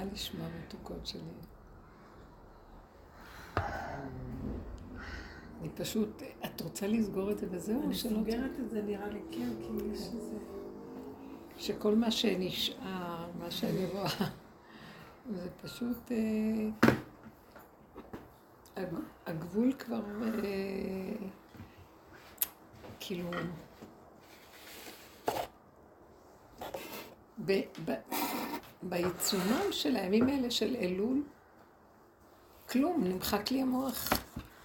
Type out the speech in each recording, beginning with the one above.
מה נשמע מתוקות שלי? אני פשוט, את רוצה לסגור את זה וזהו? אני סוגרת את זה נראה לי כן, כי יש איזה... שכל מה שנשאר, מה שאני רואה, זה פשוט... אה, הגבול כבר... אה, כאילו... בעיצומם של הימים האלה של אלול, כלום, נמחק לי המוח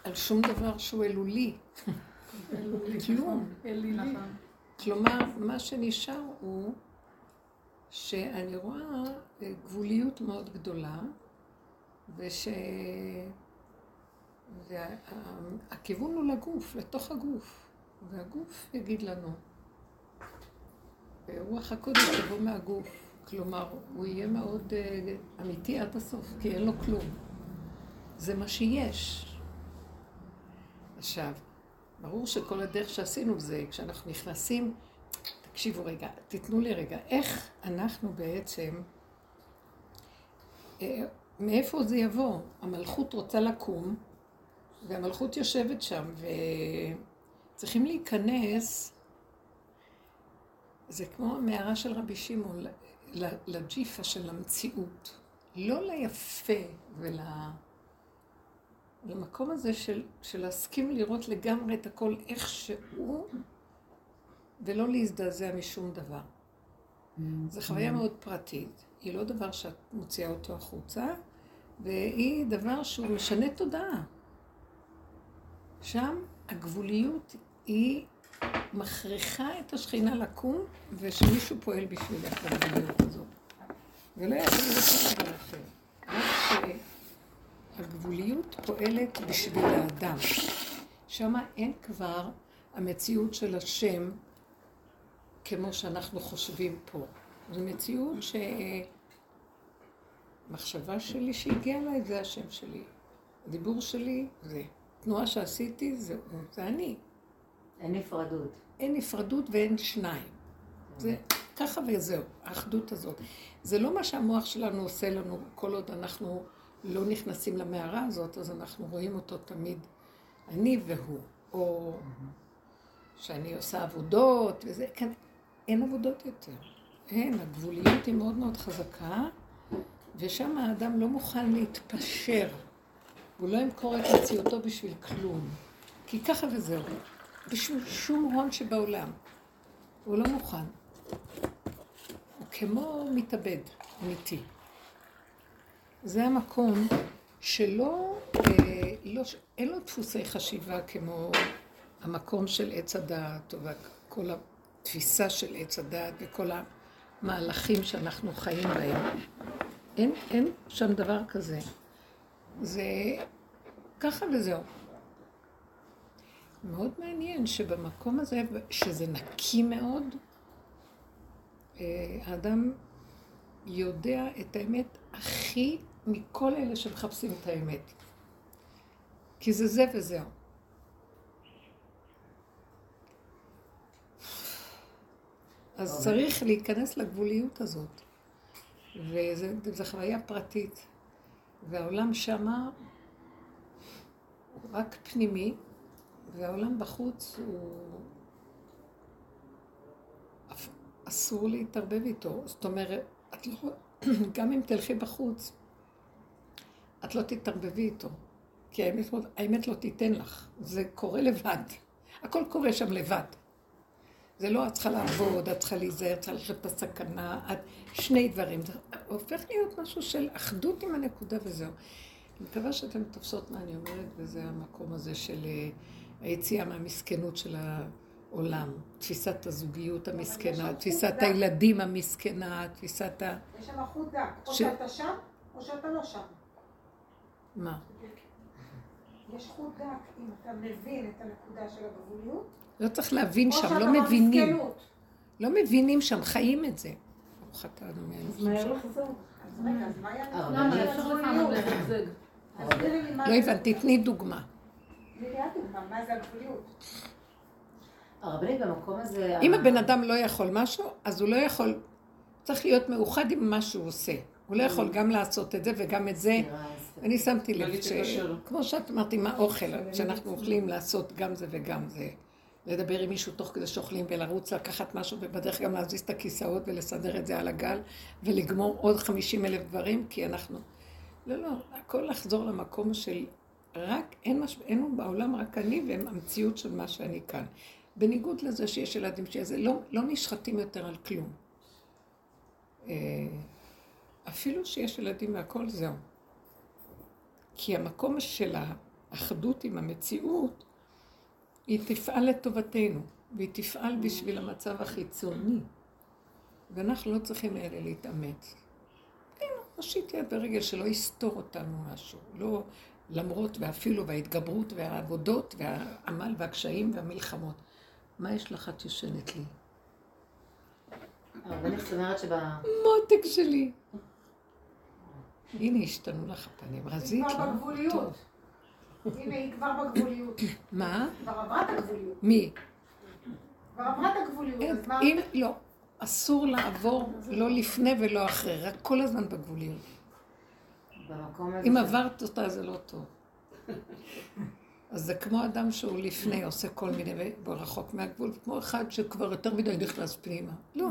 על שום דבר שהוא אלולי. כלום. נכון. כלומר, מה שנשאר הוא שאני רואה אה, גבוליות מאוד גדולה, וש... והכיוון הוא לגוף, לתוך הגוף, והגוף יגיד לנו. רוח הקודש תבוא מהגוף, כלומר, הוא יהיה מאוד uh, אמיתי עד הסוף, כי אין לו כלום. זה מה שיש. עכשיו, ברור שכל הדרך שעשינו זה, כשאנחנו נכנסים, תקשיבו רגע, תיתנו לי רגע, איך אנחנו בעצם, אה, מאיפה זה יבוא? המלכות רוצה לקום, והמלכות יושבת שם, וצריכים להיכנס, זה כמו המערה של רבי שמעון, לג'יפה של המציאות. לא ליפה ול... למקום הזה של, של להסכים לראות לגמרי את הכל איך שהוא, ולא להזדעזע משום דבר. Mm-hmm. זו חוויה מאוד פרטית. היא לא דבר שאת מוציאה אותו החוצה, והיא דבר שהוא משנה תודעה. שם הגבוליות היא מכריחה את השכינה לקום, ושמישהו פועל בשבילך בגבוליות הזאת. ולא יעזור לך דבר אחר. רק שהגבוליות פועלת בשביל האדם. שם אין כבר המציאות של השם כמו שאנחנו חושבים פה. זו מציאות שמחשבה שלי שהגיעה אליי זה השם שלי. הדיבור שלי זה. תנועה שעשיתי זה, זה אני. אין נפרדות. אין נפרדות ואין שניים. זה ככה וזהו, האחדות הזאת. זה לא מה שהמוח שלנו עושה לנו כל עוד אנחנו לא נכנסים למערה הזאת, אז אנחנו רואים אותו תמיד, אני והוא. או שאני עושה עבודות, וזה, כן, אין עבודות יותר. אין, הגבוליות היא מאוד מאוד חזקה, ושם האדם לא מוכן להתפשר. הוא לא ימכור את מציאותו בשביל כלום. כי ככה וזהו. בשביל שום הון שבעולם. הוא לא מוכן. הוא כמו מתאבד, אמיתי. זה המקום שלא, אה, לא, אין לו דפוסי חשיבה כמו המקום של עץ הדעת, או כל התפיסה של עץ הדעת וכל המהלכים שאנחנו חיים בהם. אין, אין שם דבר כזה. זה ככה וזהו. מאוד מעניין שבמקום הזה, שזה נקי מאוד, אה, האדם יודע את האמת הכי מכל אלה שמחפשים את האמת. כי זה זה וזהו. אז צריך להיכנס לגבוליות הזאת. וזו חוויה פרטית. והעולם שמה הוא רק פנימי, והעולם בחוץ הוא... אסור להתערבב איתו. זאת אומרת, את לא... גם אם תלכי בחוץ, את לא תתערבבי איתו. כי האמת, האמת לא תיתן לך. זה קורה לבד. הכל קורה שם לבד. זה לא את צריכה לעבוד, את צריכה להיזהר, את צריכה ללכת בסכנה, את... שני דברים. זה הופך להיות משהו של אחדות עם הנקודה וזהו. אני מקווה שאתן תופסות מה אני אומרת, וזה המקום הזה של אה, היציאה מהמסכנות של העולם. תפיסת הזוגיות המסכנה, תפיסת הילדים המסכנה, תפיסת ה... יש שם חוט דק, או שאתה שם, או שאתה לא שם. מה? יש חוט דק, אם אתה מבין את הנקודה של הגבוליות. לא צריך להבין שם, לא מבינים. לא מבינים שם, חיים את זה. ברוך אתה אדוני אז מה לחזור? אז רגע, אז מה היה? למה? אפשר לפעמים לזגזג. לא הבנתי, תני דוגמה. מה זה הגבוליות? הרבנית במקום הזה... אם הבן אדם לא יכול משהו, אז הוא לא יכול, צריך להיות מאוחד עם מה שהוא עושה. הוא לא יכול גם לעשות את זה וגם את זה. אני שמתי לב, ש... כמו שאת אמרתי, מה אוכל, שאנחנו אוכלים לעשות גם זה וגם זה. לדבר עם מישהו תוך כדי שאוכלים ולרוץ לקחת משהו ובדרך גם להזיז את הכיסאות ולסדר את זה על הגל ולגמור עוד 50 אלף דברים כי אנחנו... לא, לא, הכל לחזור למקום של רק, אין, מש... אין בעולם רק אני והם המציאות של מה שאני כאן. בניגוד לזה שיש ילדים שזה לא, לא נשחטים יותר על כלום. אה, אפילו שיש ילדים והכל זהו. כי המקום של האחדות עם המציאות, היא תפעל לטובתנו, והיא תפעל בשביל המצב החיצוני. ואנחנו לא צריכים אלה להתאמץ. כן, נושיט יד ורגל שלא יסתור אותנו משהו. לא למרות ואפילו וההתגברות והעבודות והעמל והקשיים והמלחמות. מה יש לך? את ישנת לי. הרבנית זאת אומרת שב... מותק שלי. הנה, השתנו לך הפנים. רזית, כבר לא? בגבוליות. הנה, היא כבר בגבוליות. מה? כבר עברה את הגבוליות. מי? כבר עברה את הגבוליות, אין, אז מה? לא. אסור לעבור לא לפני ולא אחרי, רק כל הזמן בגבוליות. במקום הזה... אם עברת אותה זה לא טוב. אז זה כמו אדם שהוא לפני, עושה כל מיני, רחוק מהגבול, כמו אחד שכבר יותר מדי נכנס פנימה. לא,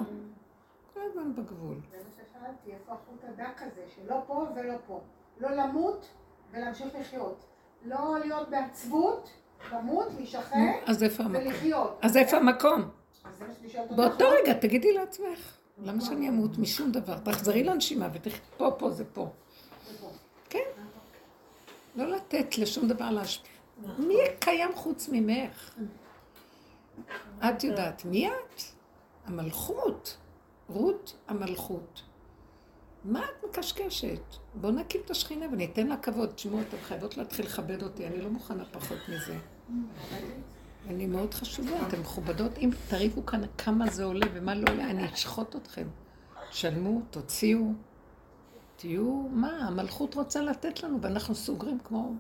כל הזמן בגבול. זה מה ששאלתי, איפה החוט הדק הזה, שלא פה ולא פה. לא למות ולהמשיך לחיות. לא להיות בעצבות, למות, להישחק? ולחיות. אז איפה המקום? באותו רגע תגידי לעצמך, למה שאני אמות משום דבר? תחזרי לנשימה ותח... פה, פה זה פה. לא לתת לשום דבר להשפיע. מי קיים חוץ ממך? את יודעת, מי את? המלכות. רות המלכות. מה את מקשקשת? בואו נקים את השכינה וניתן לה כבוד. תשמעו, אתן חייבות להתחיל לכבד אותי, אני לא מוכנה פחות מזה. אני מאוד חשובה, אתן מכובדות. אם תריבו כאן כמה זה עולה ומה לא עולה, אני אשחוט אתכם. תשלמו, תוציאו, תהיו, מה, המלכות רוצה לתת לנו ואנחנו סוגרים כמו...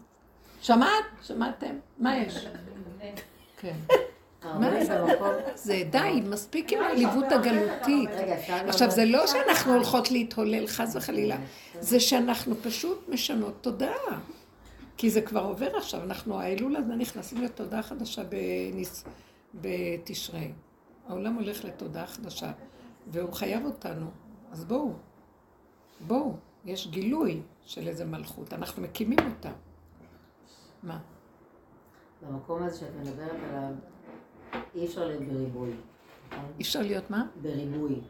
שמעת? שמעתם? מה יש? כן. זה די, מספיק עם העליבות הגלותית. עכשיו, זה לא שאנחנו הולכות להתהולל, חס וחלילה, זה שאנחנו פשוט משנות תודעה. כי זה כבר עובר עכשיו, אנחנו, האלול הזה נכנסים לתודעה חדשה בתשרי. העולם הולך לתודעה חדשה, והוא חייב אותנו. אז בואו, בואו, יש גילוי של איזה מלכות, אנחנו מקימים אותה. מה? במקום הזה שאת מדברת עליו, אי אפשר להיות בריבוי. נכון? אי אפשר להיות מה? בריבוי.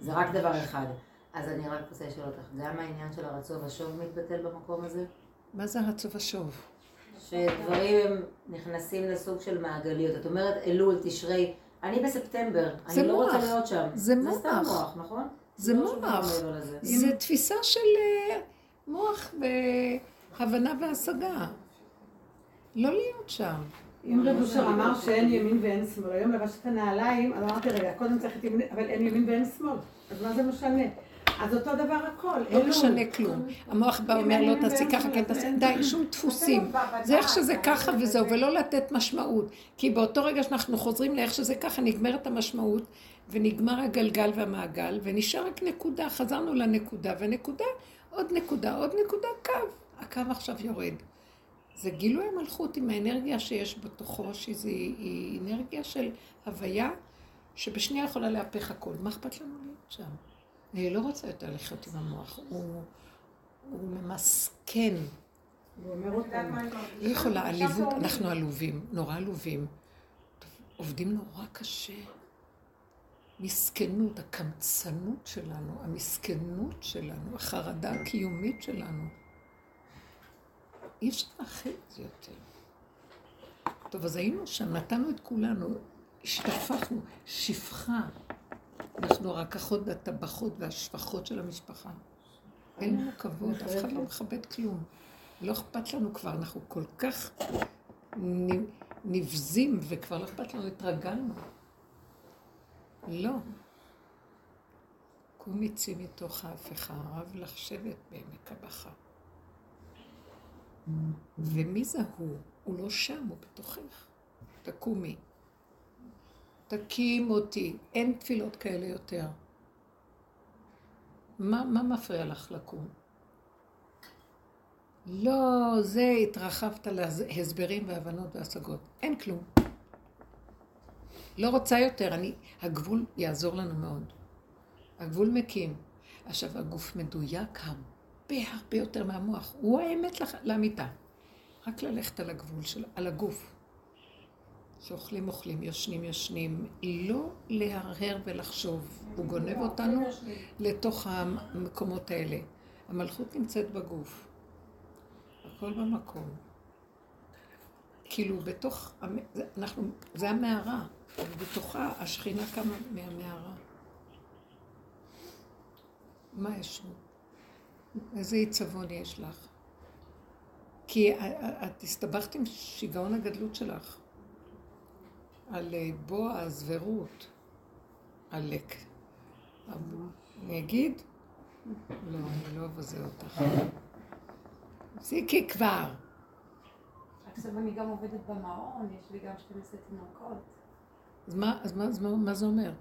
זה רק דבר אחד. אז אני רק רוצה לשאול אותך, גם העניין של הרצון ושוב מתבטל במקום הזה? מה זה הרצו ושוב? שדברים הם נכנסים לסוג של מעגליות. את אומרת אלול, תשרי, אני בספטמבר, אני לא רוצה מוח. להיות שם. זה זה סתם מוח. מוח, נכון? זה לא מוח. זה תפיסה של אה, מוח והבנה והשגה. לא להיות שם. אם רב אושר אמר שאין ימין ואין שמאל, היום לבשת את הנעליים, אז אמרתי, רגע, קודם צריך ימין, אבל אין ימין ואין שמאל, אז מה זה משנה? אז אותו דבר הכל, לא. משנה כלום. המוח בא אומר לא תעשי ככה, כן תעשי, די, שום דפוסים. זה איך שזה ככה וזהו, ולא לתת משמעות. כי באותו רגע שאנחנו חוזרים לאיך שזה ככה, נגמרת המשמעות, ונגמר הגלגל והמעגל, ונשאר רק נקודה. חזרנו לנקודה, ונקודה, עוד נקודה, עוד נקודה, קו. הקו עכשיו יורד. זה גילוי המלכות עם האנרגיה שיש בתוכו, שזו אנרגיה של הוויה, שבשנייה יכולה להפך הכל. מה אכפת לנו להיות שם? אני לא רוצה יותר לחיות עם המוח, הוא, הוא ממסכן. הוא אומר אותנו. היא יכולה, עליבות, אנחנו עלובים, נורא עלובים. עובדים נורא קשה. מסכנות, הקמצנות שלנו, המסכנות שלנו, החרדה הקיומית שלנו. אי אפשר להכיל את זה יותר. טוב, אז היינו שם, נתנו את כולנו, השתפכנו, שפחה. אנחנו הרקחות והטבחות והשפחות של המשפחה. אין לנו כבוד, אף אחד לא מכבד כלום. לא אכפת לנו כבר, אנחנו כל כך נבזים וכבר לא אכפת לנו, התרגלנו. לא. קומי צי מתוך ההפכה, רב לך שבט בעמק הבכה. ומי זה הוא? הוא לא שם, הוא בתוכך. תקומי. תקים אותי. אין תפילות כאלה יותר. מה, מה מפריע לך לקום? לא, זה התרחבת להסברים והבנות והשגות. אין כלום. לא רוצה יותר, אני, הגבול יעזור לנו מאוד. הגבול מקים. עכשיו, הגוף מדויק הרבה הרבה יותר מהמוח. הוא האמת לח... לאמיתה. רק ללכת על הגבול שלו, על הגוף. שאוכלים אוכלים, ישנים ישנים, לא להרהר ולחשוב. הוא גונב אותנו לתוך המקומות האלה. המלכות נמצאת בגוף. הכל במקום. כאילו, בתוך, אנחנו, זה המערה, ובתוכה השכינה קמה מהמערה. מה יש לו? איזה עיצבון יש לך? כי את הסתבכת עם שיגעון הגדלות שלך. על אה, בועז ורות. עלק. אני אגיד? לא, אני לא אבזה אותך. תפסיקי כבר. עכשיו אני גם עובדת במעון, יש לי גם 12 תינוקות. אז מה, אז מה, אז מה, מה זה אומר?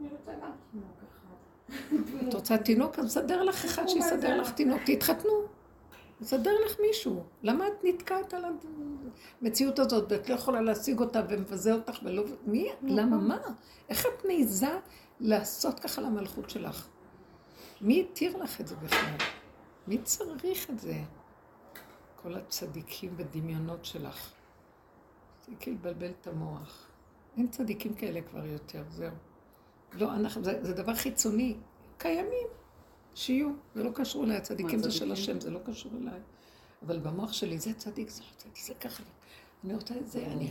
אני רוצה גם תינוק אחד. את רוצה תינוק? אז נסדר לך אחד שיסדר לך תינוק. תתחתנו. נסדר לך מישהו. למה את נתקעת על המציאות הזאת ואת לא יכולה להשיג אותה ומבזה אותך ולא... מי? למה? מה? איך את מעיזה לעשות ככה למלכות שלך? מי התיר לך את זה בכלל? מי צריך את זה? כל הצדיקים ודמיונות שלך. תפסיקי לבלבל את המוח. אין צדיקים כאלה כבר יותר, זהו. לא, אנחנו, זה, זה דבר חיצוני. קיימים, שיהיו. זה לא קשור אליי, הצדיקים זה של השם, זה לא קשור אליי. אבל במוח שלי זה צדיק, זה לא צדיק, זה ככה. אני רוצה את זה, אני...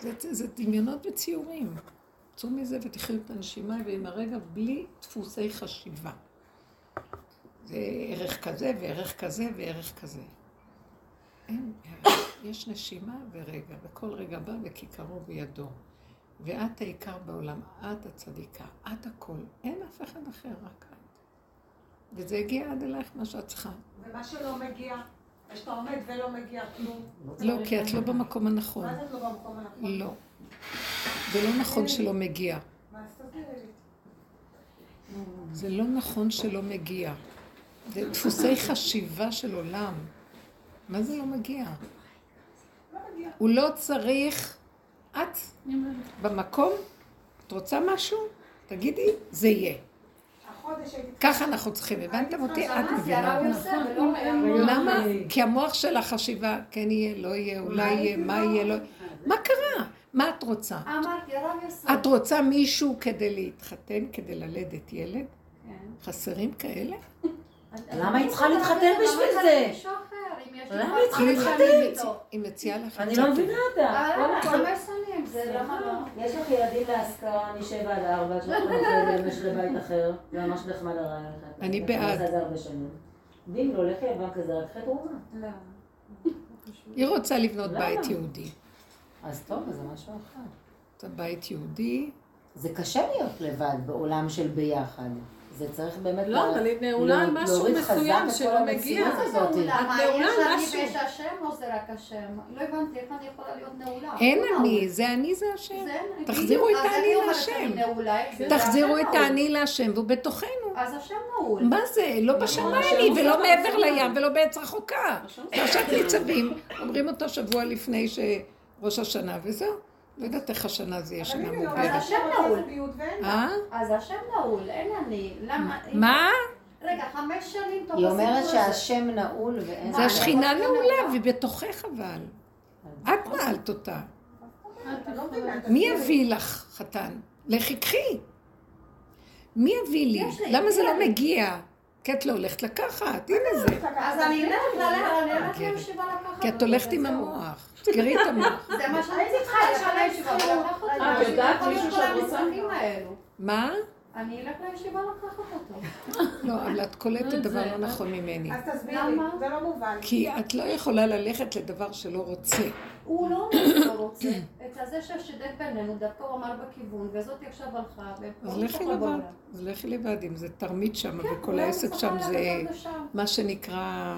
זה, זה, זה דמיונות וציורים. צאו מזה ותחיו את הנשימה ועם הרגע בלי דפוסי חשיבה. זה ערך כזה וערך כזה וערך כזה. אין ערך. יש נשימה ורגע, וכל רגע בא וכיכרו בידו. ואת העיקר בעולם, את הצדיקה, את הכל. אין אף אחד אחר, רק את. וזה הגיע עד אלייך מה שאת צריכה. ומה שלא מגיע, שאתה עומד ולא מגיע כלום. לא, כי את לא במקום הנכון. מה זה לא במקום הנכון? לא. זה לא נכון שלא מגיע. מה? זה לא נכון שלא מגיע. זה דפוסי חשיבה של עולם. מה זה לא מגיע? לא מגיע. הוא לא צריך... את במקום, את רוצה משהו? תגידי, זה יהיה. ככה אנחנו צריכים, הבנתם אותי? את מבינה. יוסף, ולא למה? כי המוח של החשיבה, כן יהיה, לא יהיה, אולי יהיה, מה יהיה, לא... מה קרה? מה את רוצה? את רוצה מישהו כדי להתחתן, כדי ללדת ילד? כן. חסרים כאלה? למה היא צריכה להתחתן בשביל זה? למה היא צריכה להתחתן? היא מציעה לך אני לא מבינה אותה. זה למה לא? יש לך ילדים להשכרה משבע עד ארבע, שלך לחדר, יש לבית אחר, זה ממש נחמד הרעיון. אני בעד. את. ואם לא, לכי לבנק כזה, רק חטא רומה. לא. היא רוצה לבנות? בית יהודי. אז טוב, זה משהו אחד. זה בית יהודי, זה קשה להיות לבד בעולם של ביחד. זה צריך באמת... לא, לה- אבל היא נעולה על משהו מסוים שלא מגיע. את נעולה יש על אני משהו. ויש השם או זה רק השם? לא הבנתי, איך אני יכולה להיות נעולה? אין לא אני, זה אני זה השם. זה- תחזירו את האני להשם. תחזירו את. האני להשם, והוא בתוכנו. אז השם נעול. מה זה? לא בשמיים ולא מעבר לים ולא בעץ רחוקה. פרשת ניצבים, אומרים אותו שבוע לפני שראש השנה, וזהו. לא יודעת איך השנה זה יהיה שנה מעוברת. אומרת השם רוצה נעול. אה? אז השם נעול, אין אני. למה? מה? רגע, חמש שנים טוב היא אומרת. שהשם נעול ואין... זה השכינה נעולה. והיא בתוכך אבל. את נעלת אותה. לא מי. יביא לך חתן? לכי קחי. מי יביא לי? למה זה לא לי. מגיע? כי את לא הולכת לקחת, הנה זה. אז אני אלך ללכת, אני אלך לישיבה לקחת כי את הולכת עם. המוח. תסגרי את המוח. זה מה שאני צריכה, לישיבה ולקחת אותו. אה, את יודעת אני לא מישהו שאת רוצה? מה? אני אלך לישיבה לקחת אותו. לא, אבל את קולטת דבר לא נכון ממני. אז תסבירי, למה? זה לא מובן. כי את לא יכולה ללכת לדבר שלא רוצה. הוא לא לא רוצה. את זה ששידק בינינו, דווקא הוא אמר בכיוון, וזאתי עכשיו הלכה. אז לכי לבד. אז לכי לבד, אם זה תרמית שם, כן, וכל אולי העסק שם זה. מה שנקרא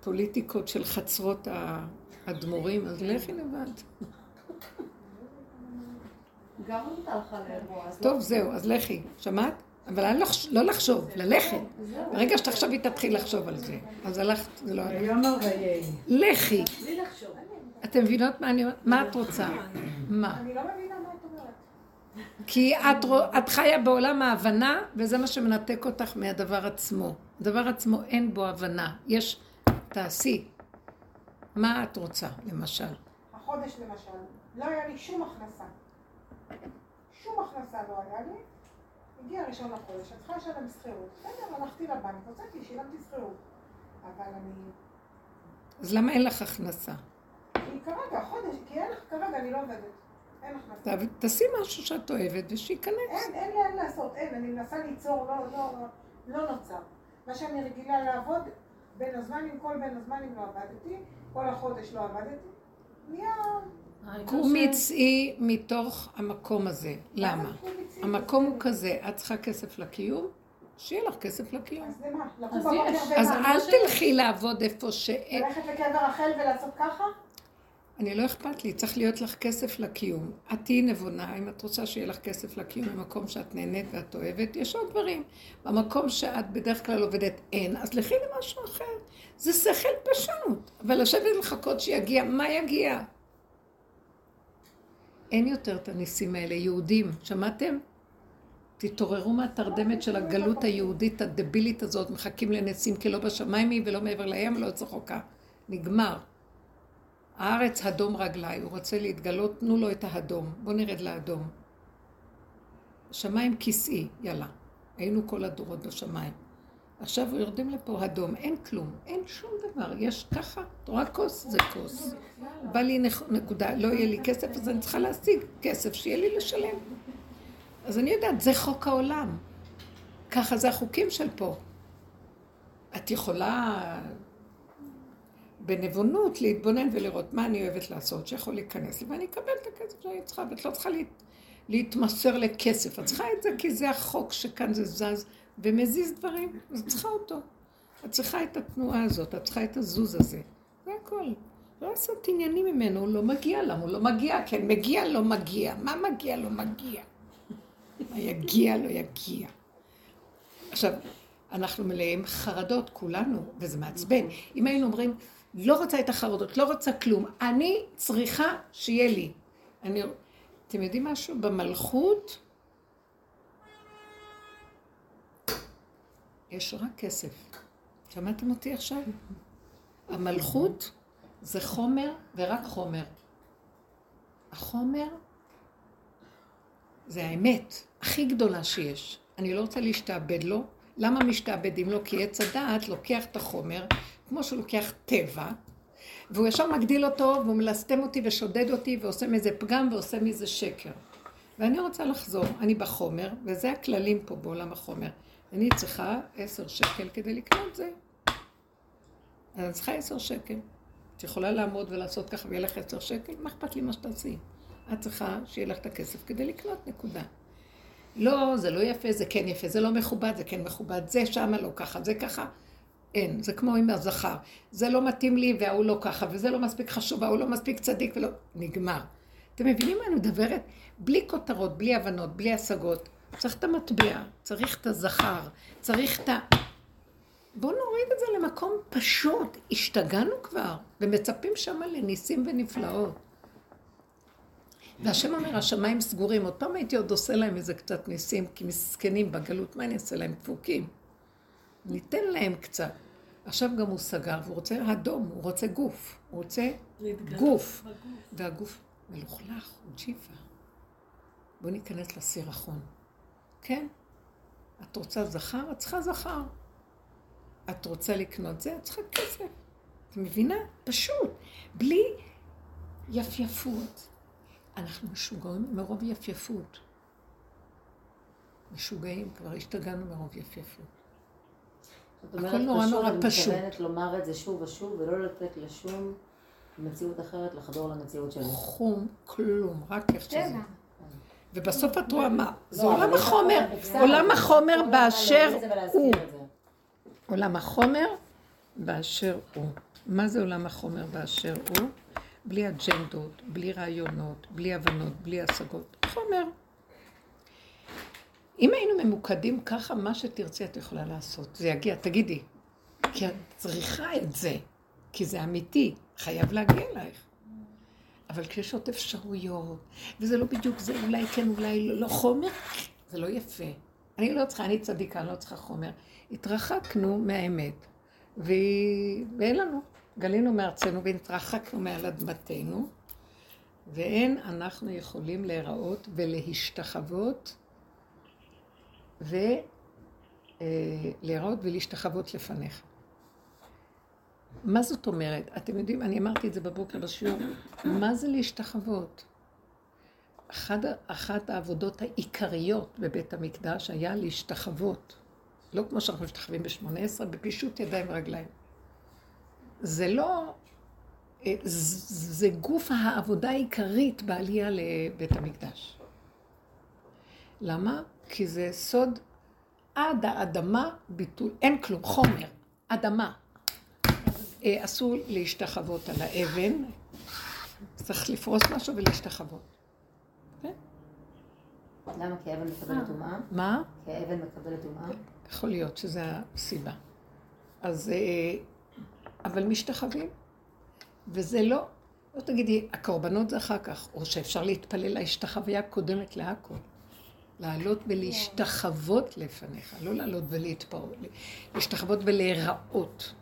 פוליטיקות של חצרות האדמו"רים, אז לכי לבד. גם אתה הלכה לאירוע. אז טוב, לא- זהו, אז לכי. שמעת? אבל אני לא חש- לחשוב, ללכת. ברגע שתחשבי תתחיל לחשוב על זה. אז הלכת, זה לא ויהי. לכי. אתם מבינות מה אני אומרת? מה את רוצה? מה? אני לא מבינה מה את אומרת. כי את חיה בעולם ההבנה, וזה מה שמנתק אותך מהדבר עצמו. הדבר עצמו אין בו הבנה. יש, תעשי. מה את רוצה, למשל? החודש למשל, לא היה לי שום הכנסה. שום הכנסה לא היה לי. הגיע ראשון לחודש, את צריכה לשלם שכירות. בסדר, הלכתי לבנק, הוצאתי, שילמתי שכירות. אבל אני... אז למה אין לך הכנסה? כי כרגע, חודש, כי אין לך כרגע, אני לא עובדת. אין הכנסה. ת- תעשי משהו שאת אוהבת ושייכנס. אין, אין לי אין לעשות, אין, אני מנסה ליצור, לא, לא, לא נוצר. מה שאני רגילה לעבוד, בין הזמנים, כל בין הזמנים לא עבדתי, כל החודש לא עבדתי, נהיה... קומי צאי מתוך המקום הזה. למה? המקום הוא כזה, את צריכה כסף לקיום, שיהיה לך כסף לקיום. אז למה? לקום אז בבוקר? אל תלכי לעבוד איפה שאין. ללכת לקבר רחל ולעשות ככה? אני לא אכפת לי, צריך להיות לך כסף לקיום. את תהיי נבונה, אם את רוצה שיהיה לך כסף לקיום במקום שאת נהנית ואת אוהבת, יש עוד דברים. במקום שאת בדרך כלל עובדת אין, אז לכי למשהו אחר. זה שכל פשוט. אבל לשבת ולחכות שיגיע, מה יגיע? אין יותר את הניסים האלה, יהודים, שמעתם? תתעוררו מהתרדמת של הגלות היהודית הדבילית הזאת, מחכים לניסים כי לא בשמיים היא ולא מעבר לים ולא צחוקה. נגמר. הארץ הדום רגליי, הוא רוצה להתגלות, תנו לו את האדום. בואו נרד לאדום. שמיים כיסאי, יאללה. היינו כל הדורות בשמיים. עכשיו יורדים לפה אדום, אין כלום, אין שום דבר. יש ככה, את רואה כוס? זה כוס. בא לי נק- נקודה, לא יהיה לי כסף, אז אני צריכה להשיג כסף, שיהיה לי לשלם. אז אני יודעת, זה חוק העולם. ככה זה החוקים של פה. את יכולה בנבונות להתבונן ולראות מה אני אוהבת לעשות, שיכול להיכנס לי, ואני אקבל את הכסף שאני צריכה, ואת לא צריכה להת... להתמסר לכסף. את צריכה את זה כי זה החוק שכאן זה זז ומזיז דברים, אז צריכה אותו. את צריכה את התנועה הזאת, את צריכה את הזוז הזה. זה הכל. לא לעשות עניינים ממנו, הוא לא מגיע, למה הוא לא מגיע? כן, מגיע, לא מגיע. מה מגיע, לא מגיע. מה יגיע, לא יגיע. עכשיו, אנחנו מלאים חרדות, כולנו, וזה מעצבן. אם היינו אומרים, לא רוצה את החרדות, לא רוצה כלום, אני צריכה שיהיה לי. אני... אתם יודעים משהו? במלכות יש רק כסף. שמעתם אותי עכשיו? המלכות זה חומר ורק חומר. החומר זה האמת הכי גדולה שיש. אני לא רוצה להשתעבד לו. למה משתעבדים לו? כי עץ הדעת לוקח את החומר, כמו שהוא לוקח טבע, והוא ישר מגדיל אותו, והוא מלסתם אותי ושודד אותי, ועושה מזה פגם ועושה מזה שקר. ואני רוצה לחזור, אני בחומר, וזה הכללים פה בעולם החומר. אני צריכה עשר שקל כדי לקנות זה. אז אני צריכה עשר שקל. את יכולה לעמוד ולעשות ככה ויהיה לך עשר שקל? מה אכפת לי מה שתעשי? את צריכה שיהיה לך את הכסף כדי לקנות, נקודה. לא, זה לא יפה, זה כן יפה, זה לא מכובד, זה כן מכובד, זה שמה לא ככה, זה ככה. אין, זה כמו עם הזכר. זה לא מתאים לי וההוא לא ככה, וזה לא מספיק חשוב, וההוא לא מספיק צדיק ולא... נגמר. אתם מבינים מה אני מדברת? בלי כותרות, בלי הבנות, בלי השגות. צריך את המטבע, צריך את הזכר, צריך את ה... בואו נוריד את זה למקום פשוט. השתגענו כבר, ומצפים שם לניסים ונפלאות. והשם אומר, השמיים סגורים. עוד פעם הייתי עוד עושה להם איזה קצת ניסים, כי מסכנים בגלות, מה אני אעשה להם? דפוקים. ניתן להם קצת. עכשיו גם הוא סגר, והוא רוצה אדום, הוא רוצה גוף. הוא רוצה גוף. והגוף מלוכלך, הוא ג'יפה. בואו ניכנס לסירחון. כן? את רוצה זכר? את צריכה זכר. את רוצה לקנות זה? את צריכה כסף. את מבינה? פשוט. בלי יפייפות. אנחנו משוגעים מרוב יפייפות. משוגעים, כבר השתגענו מרוב יפייפות. הכל אומרת, נורא פשוט, נורא אני. מתכוונת לומר את זה שוב ושוב, ולא לתת לשום מציאות אחרת לחדור למציאות שלי. חום, כלום, רק איך שזה. ובסוף את רואה מה? זה לא, עולם החומר, עולם החומר באשר הוא. עולם החומר באשר הוא. מה זה עולם החומר באשר הוא? בלי אג'נדות, בלי רעיונות, בלי הבנות, בלי השגות. חומר. אם היינו ממוקדים ככה, מה שתרצי את יכולה לעשות. זה יגיע, תגידי. כי את צריכה את זה, כי זה אמיתי, חייב להגיע אלייך. אבל כשיש עוד אפשרויות, וזה לא בדיוק זה, אולי כן, אולי לא, לא חומר, זה לא יפה. אני לא צריכה, אני צדיקה, אני לא צריכה חומר. התרחקנו מהאמת, ו... ואין לנו. גלינו מארצנו והתרחקנו מעל אדמתנו, ואין אנחנו יכולים להיראות ולהשתחוות ולהיראות ולהשתחוות לפניך. מה זאת אומרת? אתם יודעים, אני אמרתי את זה בבוקר בשיעור, מה זה להשתחוות? אחת, אחת העבודות העיקריות בבית המקדש היה להשתחוות. לא כמו שאנחנו משתחווים ב-18, בפישוט ידיים ורגליים. זה לא... אה, זה גוף העבודה העיקרית בעלייה לבית המקדש. למה? כי זה סוד עד האדמה ביטול, אין כלום, חומר, אדמה. אה, אסור להשתחוות על האבן, צריך לפרוס משהו ולהשתחוות. כן? למה? כי האבן מקבלת טומאה? מה? כי האבן מקבלת טומאה? יכול להיות שזו הסיבה. אז, אה, אבל משתחווים. וזה לא, לא תגידי, הקורבנות זה אחר כך, או שאפשר להתפלל להשתחוויה קודמת להכל. לעלות ולהשתחוות לפניך, לא לעלות ולהתפרעות, להשתחוות ולהיראות.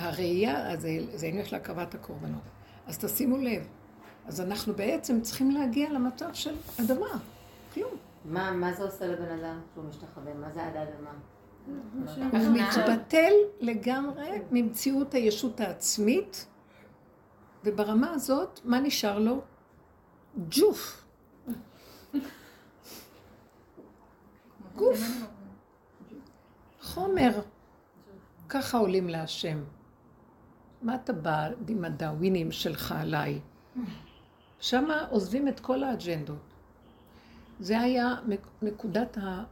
הראייה, זה, זה עניין של הקרבת הקורבנות. אז תשימו לב, אז אנחנו בעצם צריכים להגיע למצב של אדמה, כלום. מה, מה זה עושה לבן אדם כשהוא משתחווה? מה זה עד האדמה? הוא מתבטל לגמרי ממציאות הישות העצמית, וברמה הזאת, מה נשאר לו? ג'וף. גוף. חומר. ככה עולים להשם. מה אתה בא עם הדאווינים שלך עליי? שמה עוזבים את כל האג'נדות. זה היה נקודת ה...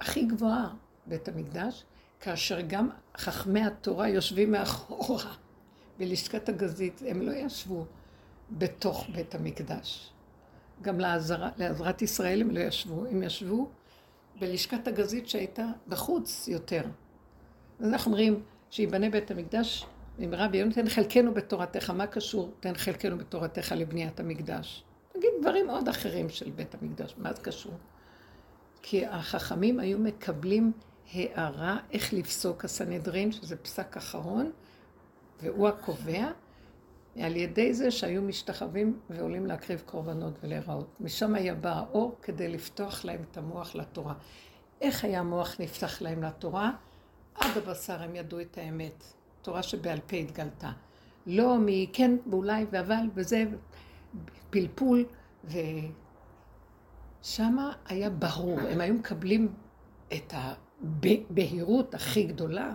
הכי גבוהה, בית המקדש, כאשר גם חכמי התורה יושבים מאחורה בלשכת הגזית, הם לא ישבו בתוך בית המקדש. גם לעזרת ישראל הם לא ישבו, הם ישבו בלשכת הגזית שהייתה בחוץ יותר. אז אנחנו אומרים שיבנה בית המקדש במהרה ביום תן חלקנו בתורתך, מה קשור תן חלקנו בתורתך לבניית המקדש? נגיד דברים עוד אחרים של בית המקדש, מה זה קשור? כי החכמים היו מקבלים הערה איך לפסוק הסנהדרין, שזה פסק אחרון, והוא הקובע, על ידי זה שהיו משתחווים ועולים להקריב קורבנות ולהיראות. משם היה בא האור כדי לפתוח להם את המוח לתורה. איך היה המוח נפתח להם לתורה? עד הבשר הם ידעו את האמת. תורה שבעל פה התגלתה. לא מכן ואולי ואבל וזה, פלפול, ושמה היה ברור, הם היו מקבלים את הבהירות הכי גדולה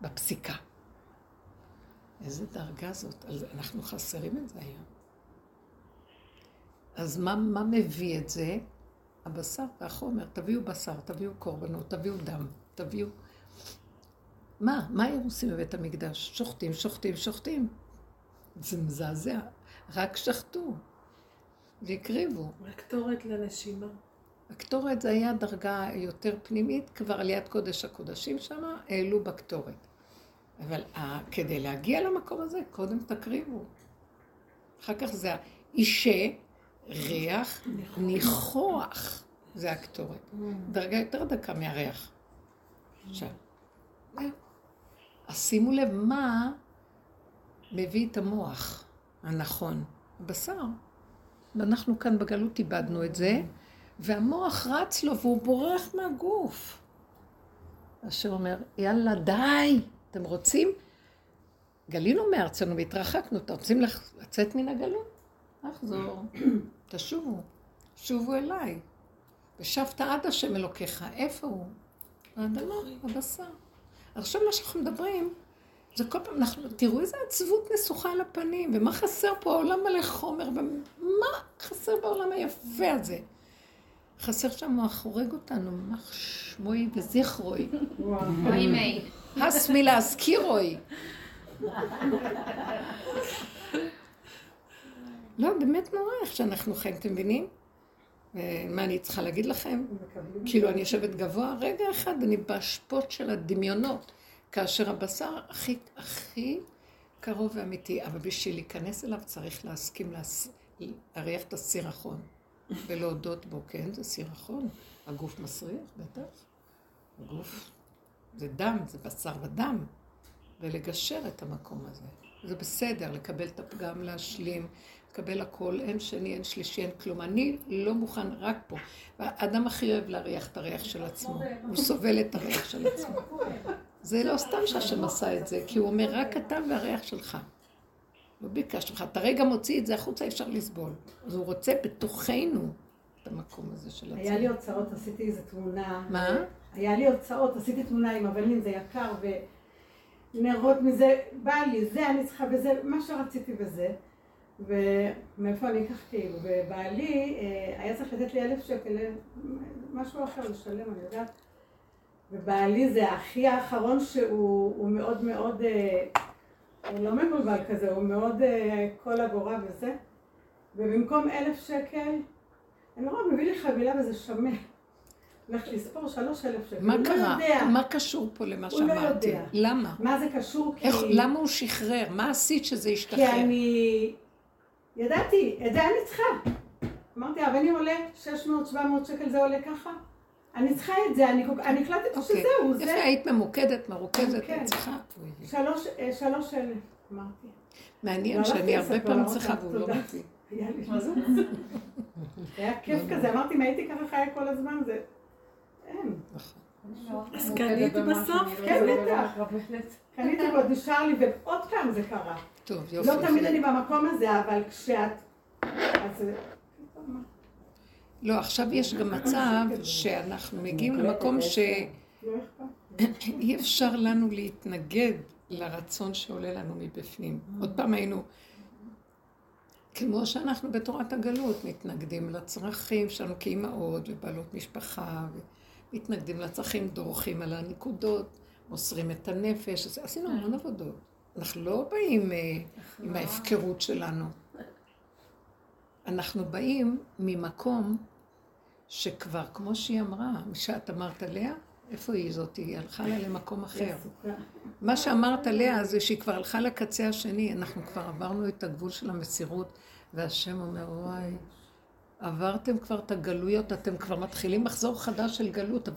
בפסיקה. איזה דרגה זאת, אנחנו חסרים את זה היום. אז מה, מה מביא את זה? הבשר והחומר, תביאו בשר, תביאו קורבנות, תביאו דם, תביאו... מה? מה היו עושים בבית המקדש? שוחטים, שוחטים, שוחטים. זה מזעזע. רק שחטו והקריבו. הקטורת לנשימה. הקטורת זה היה דרגה יותר פנימית, כבר על יד קודש הקודשים שם, העלו בקטורת. אבל כדי להגיע למקום הזה, קודם תקריבו. אחר כך זה אישי, ריח, ניחוח. זה הקטורת. דרגה יותר דקה מהריח. עכשיו, אז שימו לב מה מביא את המוח הנכון, הבשר. ואנחנו כאן בגלות איבדנו את זה, והמוח רץ לו והוא בורח מהגוף. אשר אומר, יאללה, די, אתם רוצים? גלינו מארצנו והתרחקנו, אתם רוצים לצאת מן הגלות? לחזור, תשובו, שובו אליי. ושבת עד השם אלוקיך, איפה הוא? האדמה, הבשר. עכשיו מה שאנחנו מדברים, זה כל פעם, אנחנו, תראו איזה עצבות נסוכה על הפנים, ומה חסר פה, העולם מלא חומר, ומה חסר בעולם היפה הזה? חסר שם מוח הורג אותנו, מח שמוי וזכרוי. מי. הס מלהזכירוי. לא, באמת נורא איך שאנחנו חיים, אתם מבינים? מה אני צריכה להגיד לכם? כאילו אני יושבת גבוה, רגע אחד אני בהשפות של הדמיונות, כאשר הבשר הכי, הכי קרוב ואמיתי, אבל בשביל להיכנס אליו צריך להסכים להס... להריח את הסירחון. ולהודות בו, כן, זה סירחון, הגוף מסריח, בטח, הגוף זה דם, זה בשר ודם, ולגשר את המקום הזה. זה בסדר, לקבל את הפגם, להשלים, לקבל הכל, אין שני, אין שלישי, אין כלום. אני לא מוכן רק פה. האדם הכי אוהב להריח את הריח של עצמו. הוא סובל את הריח של עצמו. זה לא סתם שהשם עשה את זה, כי הוא אומר, רק אתה והריח שלך. לא ביקשתי לך. אתה רגע מוציא את זה החוצה, אפשר לסבול. אז הוא רוצה בתוכנו את המקום הזה של עצמו. היה לי הוצאות, עשיתי איזה תמונה. מה? היה לי הוצאות, עשיתי תמונה עם אבנים, זה יקר, ונרות מזה, בא לי, זה אני צריכה וזה, מה שרציתי וזה. ומאיפה אני אקח כאילו, ובעלי אה, היה צריך לתת לי אלף שקל, אה, משהו אחר לשלם, אני יודעת. ובעלי זה האחי האחרון שהוא הוא מאוד מאוד, אה, הוא לא מבולבל כזה, הוא מאוד כל אגורה וזה. ובמקום אלף שקל, אני רואה, מביא לי חבילה וזה שמן. הולכת לספור שלוש אלף שקל. מה לא קרה? יודע. מה קשור פה למה הוא לא שאמרתי? יודע. למה? מה זה קשור? כי... איך, למה הוא שחרר? מה עשית שזה כי השתחרר? אני... ידעתי, את זה אני צריכה. אמרתי, האבנים עולה 600-700 שקל, זה עולה ככה? אני צריכה את זה, אני החלטתי אוקיי. שזהו, יפה, זה היית ממוקדת, מרוכזת, כן. את צריכה. שלוש אה, שלוש אלף, אמרתי. מעניין לא שאני הלכתי הרבה לספר, פעמים צריכה והוא לא. היה? זה היה כיף כזה, אמרתי, אם הייתי ככה חיה כל הזמן, זה... אין. נכון. אז קנית בסוף? כן, בטח. קניתי ועוד נשאר לי, ועוד פעם זה קרה. טוב, יופי. לא תמיד. אני במקום הזה, אבל כשאת... אז... לא, עכשיו יש גם מצב שאנחנו מגיעים למקום שאי לא. אפשר לנו להתנגד לרצון שעולה לנו מבפנים. עוד פעם היינו, כמו שאנחנו בתורת הגלות מתנגדים לצרכים שלנו כאימהות ובעלות משפחה, מתנגדים לצרכים, דורכים על הנקודות, מוסרים את הנפש, עשינו המון עבודות. אנחנו לא באים אה, עם ההפקרות שלנו. אנחנו באים ממקום שכבר, כמו שהיא אמרה, שאת אמרת עליה, איפה היא זאת? היא הלכה לה למקום אחר. מה שאמרת עליה זה שהיא כבר הלכה לקצה השני, אנחנו כבר עברנו את הגבול של המסירות, והשם אומר, וואי, עברתם כבר את הגלויות, אתם כבר מתחילים מחזור חדש של גלות,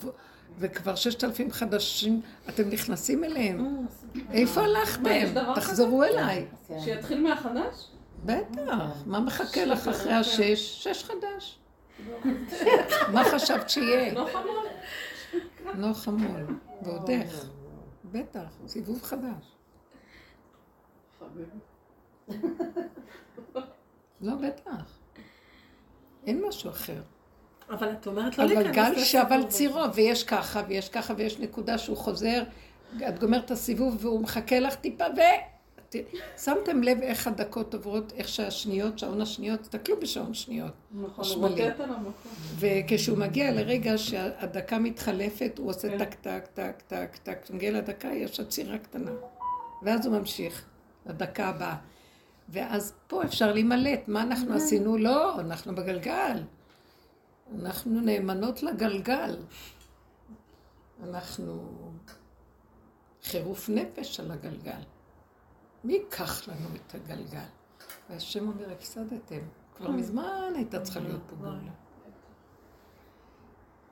וכבר ששת אלפים חדשים, אתם נכנסים אליהם. איפה מה, יש הלכתם? תחזרו אליי. כן. שיתחיל מהחדש? בטח, מה מחכה לך אחרי השש? שש חדש. מה חשבת שיהיה? חמור. לא חמול, ועוד איך. בטח, סיבוב חדש. לא, בטח. אין משהו אחר. אבל את אומרת לא אבל להיכנס גל שב על לסיפור. צירו, ויש ככה, ויש ככה, ויש נקודה שהוא חוזר, את גומרת את הסיבוב והוא מחכה לך טיפה, ו... שמתם לב איך הדקות עוברות, איך שהשניות, שעון השניות, תסתכלו בשעון שניות. נכון, הוא. רוטט על המקום. וכשהוא מגיע לרגע שהדקה מתחלפת, הוא עושה כן. טק, טק, טק, טק, טק. כשהוא מגיע לדקה, יש עצירה קטנה. ואז הוא ממשיך לדקה הבאה. ואז פה אפשר להימלט. מה אנחנו עשינו? לא, אנחנו בגלגל. אנחנו נאמנות לגלגל. אנחנו חירוף נפש על הגלגל. מי ייקח לנו את הגלגל? והשם אומר, הפסדתם. כבר מזמן הייתה צריכה להיות פה גאולה.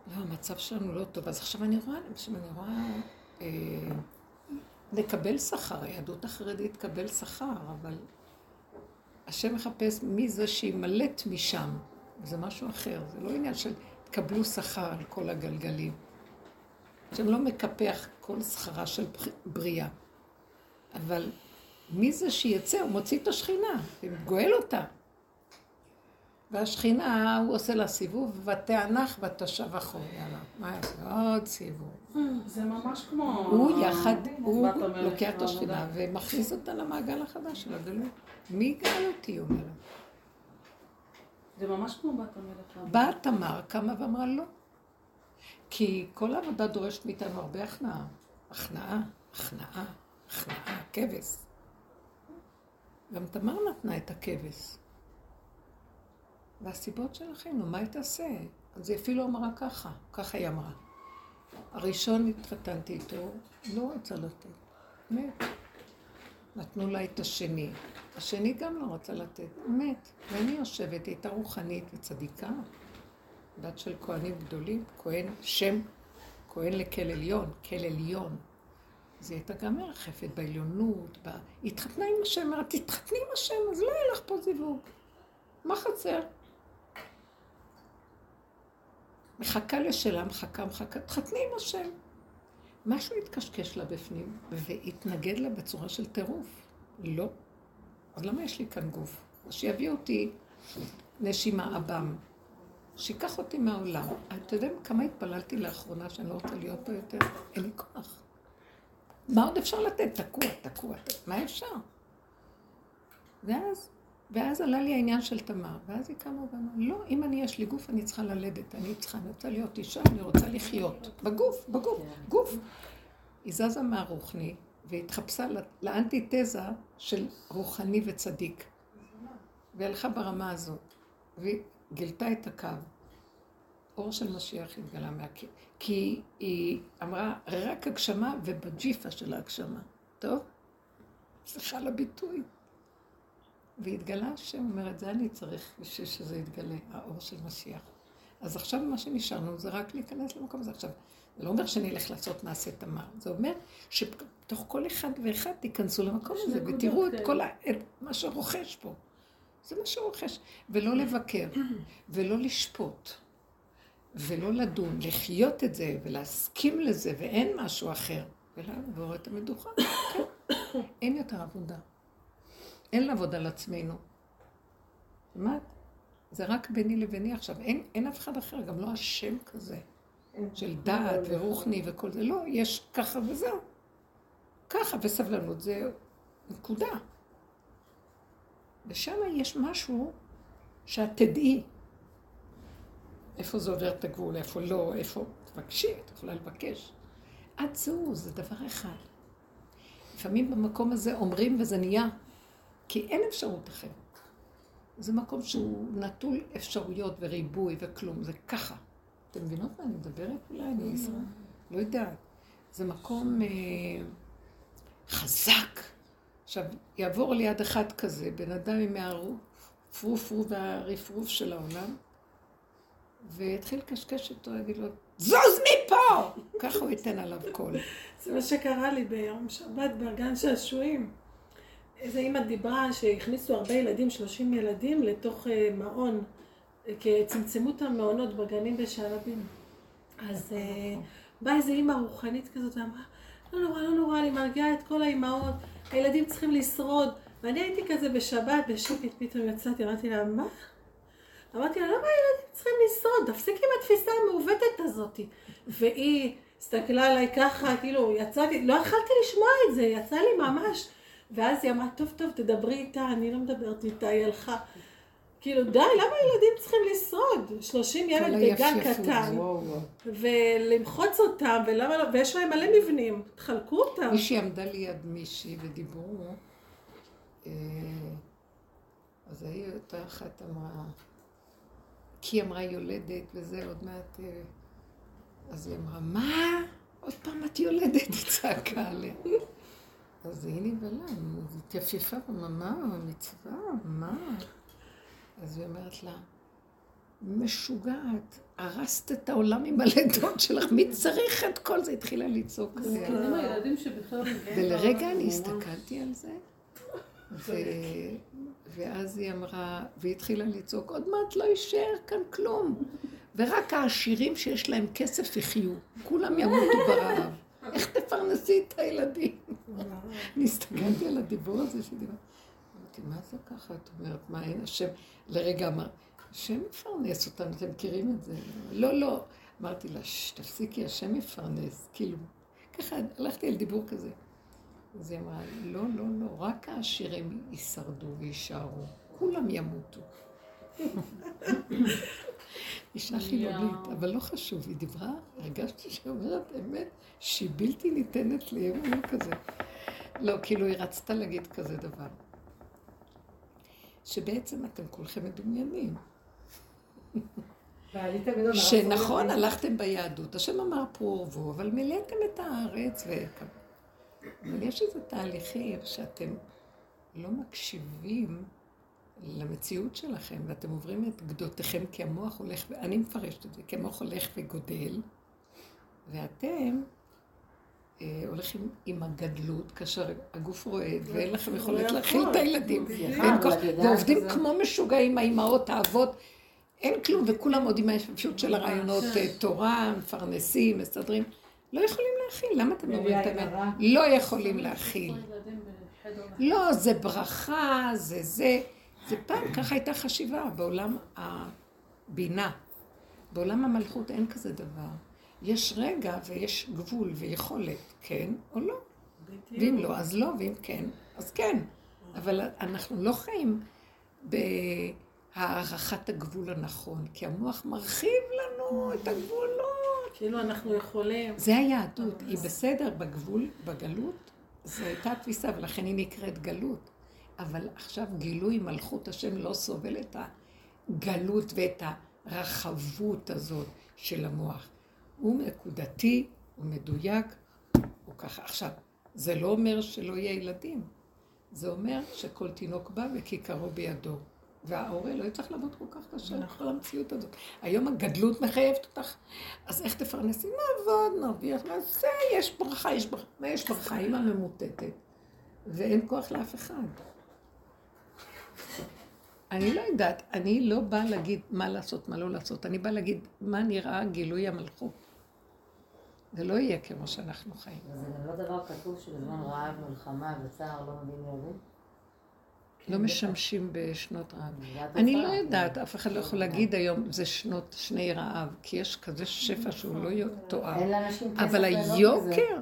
לא, המצב שלנו לא טוב. אז עכשיו אני רואה, עכשיו אני רואה, אה, נקבל שכר, היהדות החרדית תקבל שכר, אבל השם מחפש מי זה שימלט משם. זה משהו אחר, זה לא עניין של תקבלו שכר על כל הגלגלים. השם לא מקפח כל שכרה של בר- בריאה. אבל מי זה שיצא? הוא מוציא את השכינה, וגואל אותה. והשכינה, הוא עושה לה סיבוב, ותענך ותשב אחור. יאללה, מה יעשה? עוד סיבוב. זה ממש כמו... הוא יחד, הוא לוקח את והעבודה. השכינה ומכניס אותה למעגל החדש של הגלות. מי יגאל אותי? הוא אומר. זה ממש כמו בת המלך. באה תמר, קמה ואמרה לא. כי כל העבודה דורשת מאיתנו הרבה הכנעה. הכנעה, הכנעה, הכנעה, כבש. גם תמר נתנה את הכבש. והסיבות שלכם, נו, מה היא תעשה? אז היא אפילו אמרה ככה, ככה היא אמרה. הראשון התחתנתי איתו, לא רצה לתת, מת. נתנו לה את השני. השני גם לא רצה לתת, מת. ואני יושבת, היא הייתה רוחנית וצדיקה, בת של כהנים גדולים, כהן שם, כהן לכל עליון, כל עליון. אז היא הייתה גם מרחפת בעליונות, ב... היא התחתנה עם השם, אמרה, תתחתני עם השם, אז לא יהיה לך פה זיווג. מה חסר? מחכה לשלה, מחכה, מחכה, תחתני עם השם. משהו התקשקש לה בפנים, והתנגד לה בצורה של טירוף. לא. אז למה יש לי כאן גוף? שיביא אותי נשימה אב"ם. שיקח אותי מהעולם. אתה יודע כמה התפללתי לאחרונה שאני לא רוצה להיות פה יותר? אין לי כוח. מה עוד אפשר לתת? תקוע, תקוע, מה אפשר? ואז, ואז עלה לי העניין של תמר, ואז היא קמה ואמרה, לא, אם אני יש לי גוף, אני צריכה ללדת, אני צריכה, אני רוצה להיות אישה, אני רוצה לחיות. בגוף, בגוף, גוף. היא זזה מהרוחני, והתחפשה לאנטיתזה של רוחני וצדיק. והיא הלכה ברמה הזאת, והיא גילתה את הקו. אור של משיח התגלה מהקיר. כי היא אמרה, רק הגשמה ובג'יפה של ההגשמה. טוב? סליחה על הביטוי. והתגלה השם, אומרת, זה אני צריך בשביל שזה יתגלה, האור של משיח. אז עכשיו מה שנשארנו זה רק להיכנס למקום הזה. עכשיו, זה לא אומר שאני אלך לעשות מעשה תמר, זה אומר שבתוך כל אחד ואחד תיכנסו למקום הזה ותראו את כל ה... את מה שרוכש פה. זה מה שרוכש. ולא לבקר, ולא לשפוט, ולא לדון, לחיות את זה ולהסכים לזה, ואין משהו אחר. ולעבור את המדוכה, כן. אין יותר עבודה. אין לעבוד על עצמנו. שמעת? זה רק ביני לביני עכשיו. אין, אין אף אחד אחר, גם לא השם כזה. של דעת ורוחני וכל זה. לא, יש ככה וזהו. ככה, וסבלנות זה נקודה. ושם יש משהו שאת תדעי איפה זה עובר את הגבול, איפה לא, איפה... תבקשי, את יכולה לבקש. את זו, זה דבר אחד. לפעמים במקום הזה אומרים וזה נהיה, כי אין אפשרות אחרת. זה מקום שהוא נטול אפשרויות וריבוי וכלום, זה ככה. אתם מבינות מה אני מדברת? אולי אני לא יודעת. זה מקום אה, חזק. עכשיו, יעבור ליד אחד כזה, בן אדם עם הפרופרו והרפרוף של העולם, ויתחיל לקשקש איתו, יגיד לו, זוז מפה! ככה הוא ייתן עליו קול. זה מה שקרה לי ביום שבת בגן שעשועים. איזה אימא דיברה שהכניסו הרבה ילדים, 30 ילדים, לתוך אה, מעון, כי צמצמו את המעונות בגנים בשעלבים. אז אה, באה איזה אימא רוחנית כזאת ואמרה, לא נורא, לא נורא, אני מרגיעה את כל האימהות, הילדים צריכים לשרוד. ואני הייתי כזה בשבת, בשקט, פתאום יצאתי, אמרתי לה, מה? אמרתי לה, למה הילדים צריכים לשרוד? תפסיק עם התפיסה המעוותת הזאת. והיא הסתכלה עליי ככה, כאילו, יצאתי, לא יכלתי לשמוע את זה, יצא לי ממש. ואז היא אמרה, טוב, טוב, תדברי איתה, אני לא מדברת איתה, היא הלכה. כאילו, די, למה ילדים צריכים לשרוד? 30 ילד בגן קטן, ולמחוץ אותם, ולמה לא, ויש להם מלא מבנים, תחלקו אותם. מישהי עמדה ליד מישהי ודיברו, אה, אז ההיא אותה אחת אמרה, כי היא אמרה יולדת וזה, עוד מעט... אה, אז היא אמרה, מה? עוד פעם את יולדת? היא צעקה עליה. אז היא נבהלה, היא התייפייפה ואמרה, מה, מצווה, מה? אז היא אומרת לה, משוגעת, הרסת את העולם עם הלידות שלך, מי צריך את כל זה? התחילה לצעוק. ולרגע אני הסתכלתי על זה, ואז היא אמרה, והיא התחילה לצעוק, עוד מעט לא יישאר כאן כלום. ורק העשירים שיש להם כסף יחיו, כולם ימותו ברעב. איך תפרנסי את הילדים? אני הסתכלתי על הדיבור הזה שדיבר. אמרתי, מה זה ככה? את אומרת, מה אין השם? לרגע אמר, השם יפרנס אותנו, אתם מכירים את זה? לא, לא. אמרתי לה, תפסיקי, השם יפרנס. כאילו, ככה הלכתי על דיבור כזה. אז היא אמרה, לא, לא, לא, רק העשירים יישרדו ויישארו, כולם ימותו. אישה חילונית, אבל לא חשוב, היא דיברה, הרגשתי שהיא אומרת אמת שהיא בלתי ניתנת לאמון כזה. לא, כאילו היא רצתה להגיד כזה דבר. שבעצם אתם כולכם מדומיינים. שנכון, הלכתם ביהדות, השם אמר פרו ורבו, אבל מילאתם את הארץ, ו... אבל יש איזה תהליכים שאתם לא מקשיבים למציאות שלכם, ואתם עוברים את גדותיכם כי המוח הולך, אני מפרשת את זה, כי המוח הולך וגודל, ואתם אה, הולכים עם הגדלות, כאשר הגוף רועד, ואין לכם יכולת להכיל את הילדים, ועובדים כמו משוגעים, האימהות, האבות, אין כלום, וכולם עוד עם האפשרות של הרעיונות אה, תורה, מפרנסים, מסתדרים. לא יכולים להכיל, למה אתם אומרים את האמת? לא יכולים להכיל. לא, זה ברכה, זה זה. זה פעם, ככה הייתה חשיבה בעולם הבינה. בעולם המלכות אין כזה דבר. יש רגע ויש גבול ויכולת, כן או לא. ואם לא, אז לא, ואם כן, אז כן. אבל אנחנו לא חיים בהערכת הגבול הנכון, כי המוח מרחיב לנו את הגבולות. כאילו אנחנו יכולים... זה היהדות, היא בסדר בגבול, בגלות, זו הייתה תפיסה, ולכן היא נקראת גלות. אבל עכשיו גילוי מלכות השם לא סובל את הגלות ואת הרחבות הזאת של המוח. הוא נקודתי, הוא מדויק, הוא ככה. עכשיו, זה לא אומר שלא יהיה ילדים. זה אומר שכל תינוק בא וכיכרו בידו. וההורה לא יצטרך לעבוד כל כך קשה לכל המציאות הזאת. היום הגדלות מחייבת אותך, אז איך תפרנסי? נעבוד, נרוויח, נעשה, יש ברכה, יש ברכה. מה יש ברכה? אימא ממוטטת, ואין כוח לאף אחד. אני לא יודעת, אני לא באה להגיד מה לעשות, מה לא לעשות, אני באה להגיד מה נראה גילוי המלכות. זה לא יהיה כמו שאנחנו חיים. זה גם לא דבר כתוב שבזמן רעב, מלחמה וצער לא מביאים ילדים? לא משמשים בשנות רעב. אני לא יודעת, אף אחד לא יכול להגיד היום, זה שנות שני רעב, כי יש כזה שפע שהוא לא תואר. אין לאנשים כסף אבל מזה. היוקר,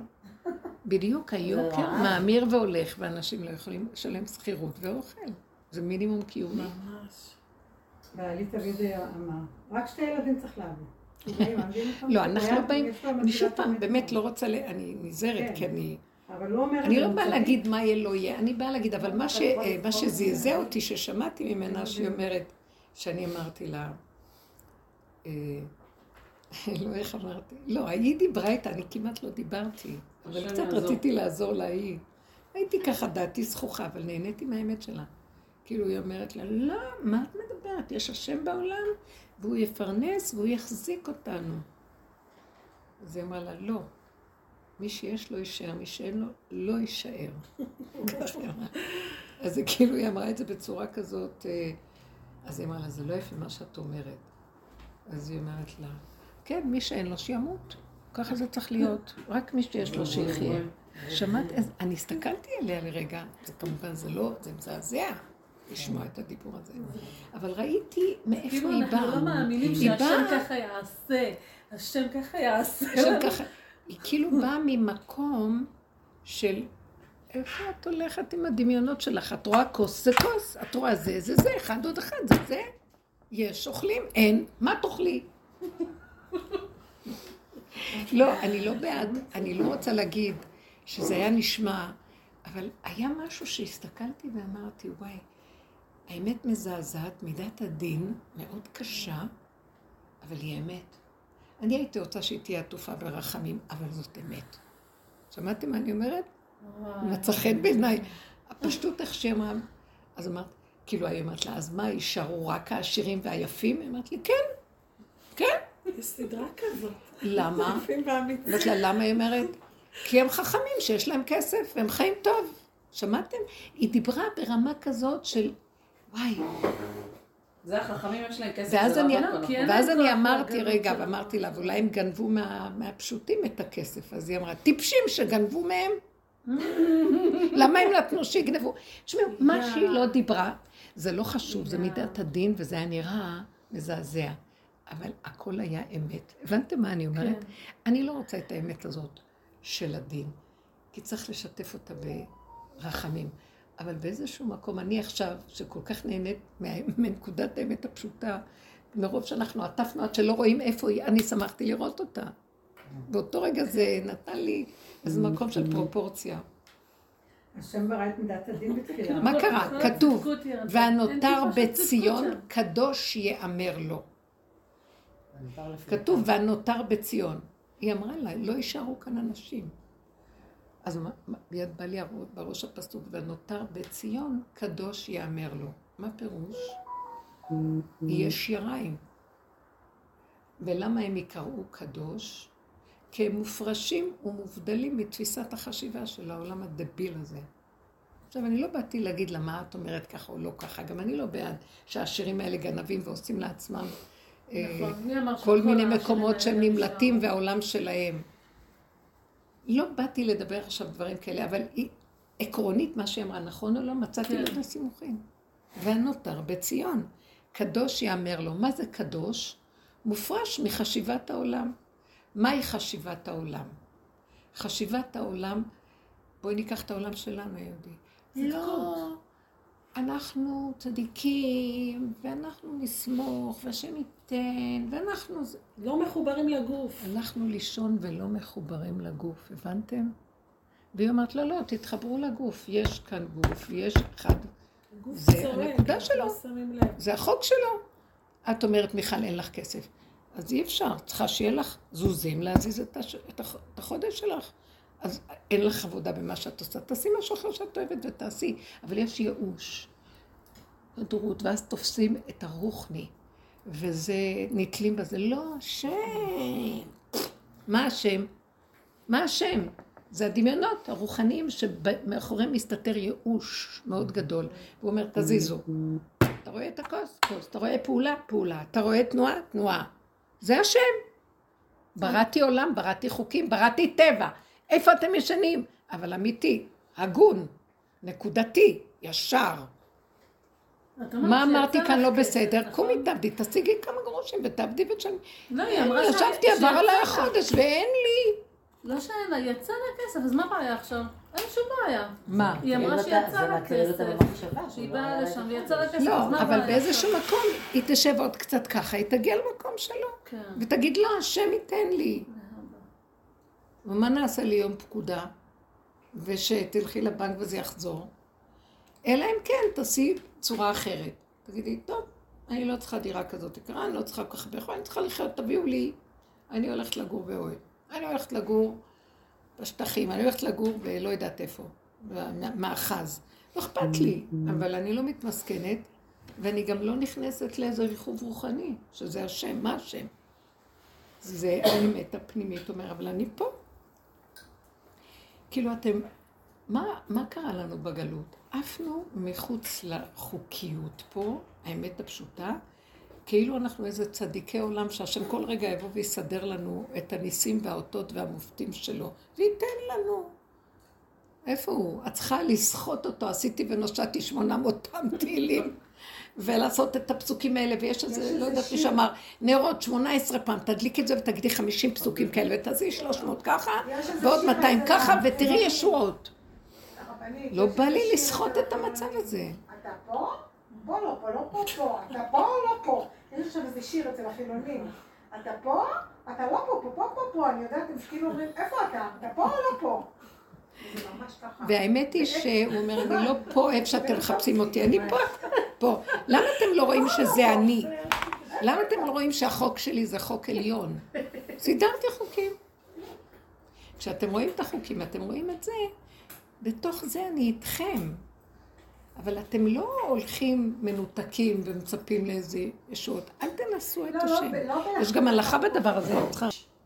בדיוק היוקר. מאמיר והולך, ואנשים לא יכולים לשלם שכירות ואוכל. זה מינימום קיומי. ממש. בעלי תמיד אמר, רק שתי ילדים צריך להביא. אוקיי, לא, אנחנו לא באים, אני שוב פעם באמת לא רוצה, אני נזהרת, כן. כי אני... אני לא זה, באה להגיד מה יהיה לא יהיה, אני באה להגיד, אבל מה אה, שזעזע אותי, ששמעתי ממנה, שהיא אומרת, שאני אמרתי לה, אה, לא, איך אמרתי? לא, ההיא דיברה איתה, אני כמעט לא דיברתי, אבל קצת. רציתי לעזור לה, היא. הייתי ככה, דעתי זכוכה, אבל נהניתי מהאמת שלה. כאילו, היא אומרת לה, לא, מה את מדברת? יש השם בעולם, והוא יפרנס והוא יחזיק אותנו. אז היא אמרה לה, לא. מי שיש לו יישאר, מי שאין לו, לא יישאר. אז כאילו, היא אמרה את זה בצורה כזאת, אה, אז היא אמרה לה, זה לא יפה מה שאת אומרת. אז היא אומרת לה, כן, מי שאין לו שימות. ככה זה צריך להיות. רק מי שיש לו שיחיה. שמעת. אני הסתכלתי עליה לרגע, זה כמובן זה לא, זה מזעזע לשמוע את הדיבור הזה. אבל ראיתי מאיפה כאילו היא אנחנו באה. לא מאמינים שהשם ככה יעשה. השם ככה יעשה. ככה, היא כאילו באה ממקום של איפה את הולכת עם הדמיונות שלך? את רואה כוס זה כוס, את רואה זה זה זה, אחד עוד אחד זה זה. יש, אוכלים, אין, מה תאכלי? לא, אני לא בעד, אני לא רוצה להגיד שזה היה נשמע, אבל היה משהו שהסתכלתי ואמרתי, וואי, האמת מזעזעת, מידת הדין מאוד קשה, אבל היא אמת. אני הייתי רוצה שהיא תהיה עטופה ברחמים, אבל זאת אמת. שמעתם מה אני אומרת? מצא חן בעיניי. הפשטות איך שהיא אמרה, אז אמרת, כאילו, היא אמרת לה, אז מה, יישארו רק העשירים והיפים? היא אמרת לי, כן, כן. יש סדרה כזאת. למה? יפים ואמיצים. אמרת לה, למה היא אומרת? כי הם חכמים, שיש להם כסף, והם חיים טוב. שמעתם? היא דיברה ברמה כזאת של, וואי, זה החכמים יש להם כסף, ואז לא אני, אין ואז אני אמרתי, רגע. ואמרתי לה, ואולי הם גנבו מה, מהפשוטים את הכסף. אז היא אמרה, טיפשים שגנבו מהם. למה הם נתנו שיגנבו? תשמעו, מה שהיא לא דיברה, זה לא חשוב, זה מידת הדין, וזה היה נראה מזעזע. אבל הכל היה אמת. הבנתם מה אני אומרת? אני לא רוצה את האמת הזאת של הדין, כי צריך לשתף אותה ברחמים. אבל באיזשהו מקום, אני עכשיו, שכל כך נהנית מנקודת האמת הפשוטה, מרוב שאנחנו עטפנו עד שלא רואים איפה היא, אני שמחתי לראות אותה. באותו רגע זה נתן לי איזה מקום של פרופורציה. השם ברא את מידת הדין בתחילה. מה קרה? כתוב, והנותר בציון. קדוש יאמר לו. כתוב, והנותר בציון. היא אמרה לה, לא יישארו כאן אנשים. אז מיד בא לי בראש הפסוק, והנותר בציון, קדוש יאמר לו. מה פירוש? יש יריים. ולמה הם יקראו קדוש? כי הם מופרשים ומובדלים מתפיסת החשיבה של העולם הדביל הזה. עכשיו, אני לא באתי להגיד לה מה את אומרת ככה או לא ככה, גם אני לא בעד שהעשירים האלה גנבים ועושים לעצמם אה, נכון, אמר כל מיני מקומות שהם נמלטים אפשר? והעולם שלהם. לא באתי לדבר עכשיו דברים כאלה, אבל היא, עקרונית מה שהיא אמרה, נכון או לא? מצאתי כן. לזה סימוכים. והנותר בציון. קדוש יאמר לו. מה זה קדוש? מופרש מחשיבת העולם. מהי חשיבת העולם? חשיבת העולם, בואי ניקח את העולם שלנו, היהודי. לא, אנחנו צדיקים, ואנחנו נסמוך, והשם ייתן, ואנחנו... לא מחוברים לגוף. הלכנו לישון ולא מחוברים לגוף, הבנתם? והיא אומרת, לא, לא, תתחברו לגוף, יש כאן גוף, יש אחד, גוף זה צועק, הנקודה אנחנו שלו. לא. זה החוק שלו. את אומרת, מיכל, אין לך כסף. אז אי אפשר, צריכה שיהיה לך זוזים להזיז את, הש... את, הח... את החודש שלך. אז אין לך עבודה במה שאת עושה, תעשי משהו אחר שאת אוהבת ותעשי. אבל יש ייאוש, הדרות, ואז תופסים את הרוחני, וזה, נתלים בזה. לא, השם. מה השם? מה השם? זה הדמיונות הרוחניים שמאחוריהם מסתתר ייאוש מאוד גדול. הוא אומר, תזיזו. אתה רואה את הכוס? כוס. אתה רואה פעולה? פעולה. אתה רואה תנועה? תנועה. זה השם. בראתי עולם, בראתי חוקים, בראתי טבע. איפה אתם ישנים? אבל אמיתי, הגון, נקודתי, ישר. מה אמרתי כאן לא בסדר? נכון? קומי תעבדי, תשיגי כמה גרושים ותעבדי ותשלמי. לא, היא אמרה ש- ישבתי, עבר עליי. החודש ואין לי. לא שאין לה, יצא לה כסף, אז מה הבעיה עכשיו? אין שום בעיה. מה? היא אמרה שיצא לה זה מטריד אותה כסף. במחשבה. שהיא באה לשם. ויצא לה כסף, אז לא, מה אבל הבעיה באיזשהו עכשיו? מקום היא תשב עוד קצת ככה, היא תגיע למקום שלו. כן. ותגיד לו, השם ייתן לי. ומה נעשה לי יום פקודה? ושתלכי לבנק וזה יחזור? אלא אם כן, תעשי צורה אחרת. תגידי, טוב, אני לא צריכה דירה כזאת יקרה, אני לא צריכה כל כך הרבה יכול, אני צריכה לחיות, תביאו לי. אני הולכת לגור באוהל. אני הולכת לגור בשטחים, אני הולכת לגור בלא יודעת איפה, במאחז. לא אכפת לי, אבל אני לא מתמסכנת, ואני גם לא נכנסת לאיזה ריחוב רוחני, שזה השם, מה השם? זה האמת הפנימית, אומר, אבל אני פה. כאילו אתם, מה, מה קרה לנו בגלות? עפנו מחוץ לחוקיות פה, האמת הפשוטה, כאילו אנחנו איזה צדיקי עולם שהשם כל רגע יבוא ויסדר לנו את הניסים והאותות והמופתים שלו, וייתן לנו. איפה הוא? את צריכה לסחוט אותו, עשיתי ונושעתי 800 פעם תהילים. ולעשות את הפסוקים האלה, ויש איזה, לא יודעת מי שאמר, נרות 18 פעם, תדליק את זה ותגידי 50 פסוקים כאלה, ותעשי 300 ככה, ועוד שיר 200 כזה, ככה, ותראי ישועות. לא בא לי לסחוט את המצב הזה. אתה פה? פה לא פה, לא פה פה. אתה פה או לא פה? יש עכשיו איזה שיר אצל החילונים. אתה פה? אתה לא פה, פה, פה, פה, פה. אני יודעת, הם כאילו אומרים, איפה אתה? אתה פה או לא פה? והאמת היא שהוא אומר, אני לא פה איפה שאתם מחפשים אותי, אני פה, פה. למה אתם לא רואים שזה אני? למה אתם לא רואים שהחוק שלי זה חוק עליון? סידרתי חוקים. כשאתם רואים את החוקים, אתם רואים את זה, בתוך זה אני איתכם. אבל אתם לא הולכים מנותקים ומצפים לאיזה ישועות. אל תנסו את לא, לא, השם. לא. יש גם הלכה בדבר הזה.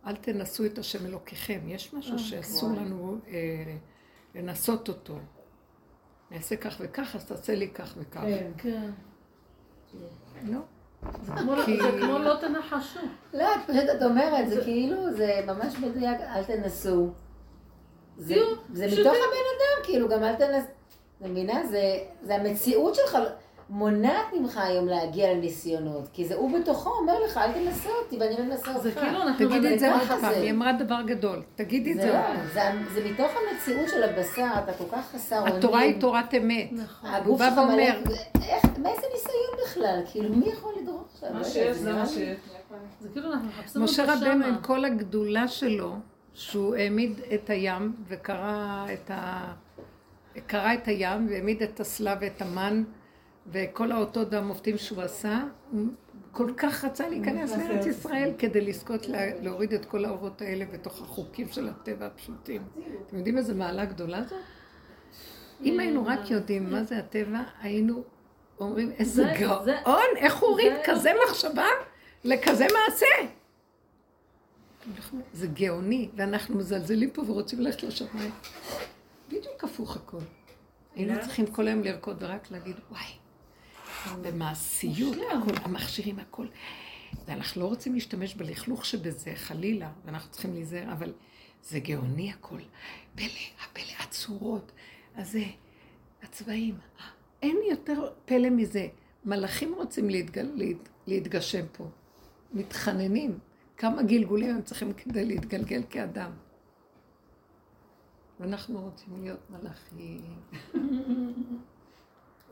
אל תנסו את השם אלוקיכם. יש משהו שאסור לנו אה, לנסות אותו. נעשה כך וכך, אז תעשה לי כך וכך. כן. כן. לא. זה כמו- כי- זה כמו לא תנחשו. לא, את פשוט את אומרת, זה כאילו, זה ממש מדויק, אל תנסו. זה. מתוך הבן אדם, כאילו, גם אל תנס... את מבינה? זה- זה המציאות שלך מונעת ממך היום להגיע לניסיונות, כי זה הוא בתוכו אומר לך, אל תנסה אותי ואני לא מנסה אותך. זה כאילו אנחנו... תגידי את זה עוד פעם, זה. היא אמרה דבר גדול. תגידי את זה זה עוד לא, פעם. זה- זה מתוך המציאות של הבשר, אתה כל כך חסר אונים. התורה היא תורת אמת. נכון. הגוף הוא שלך בא מלא, ואומר- איך, מאיזה ניסיון בכלל? כאילו, מי יכול לדרוך עכשיו? לא מה שיש זה מה שיש. זה כאילו אנחנו מחפשים משה אותו רבנו שמה. עם כל הגדולה שלו, שהוא העמיד את הים וקרא את ה... קרא את הים והעמיד את הסלע ואת המן וכל האותות והמופתים שהוא עשה, כל כך רצה להיכנס לארץ ישראל כדי לזכות לה- להוריד את כל האורות האלה בתוך החוקים של הטבע הפשוטים. אתם יודעים איזה מעלה גדולה זאת? אם היינו רק יודעים מה זה הטבע, היינו אומרים, איזה זה- זה- גאון, איך הוא הוריד זה- כזה מחשבה לכזה מעשה. זה גאוני, ואנחנו מזלזלים פה ורוצים ללכת לשמיים. בדיוק הפוך הכל. היינו צריכים כל היום לרקוד ורק להגיד, וואי, במעשיות, הכל, המכשירים, הכל. ואנחנו לא רוצים להשתמש בלכלוך שבזה, חלילה, ואנחנו צריכים להיזהר, אבל זה גאוני הכל. פלא, הפלא, הצורות, הזה, הצבעים. אין יותר פלא מזה. מלאכים רוצים להתגל, להת, להתגשם פה. מתחננים. כמה גלגולים הם צריכים כדי להתגלגל כאדם. ואנחנו רוצים להיות מלאכים.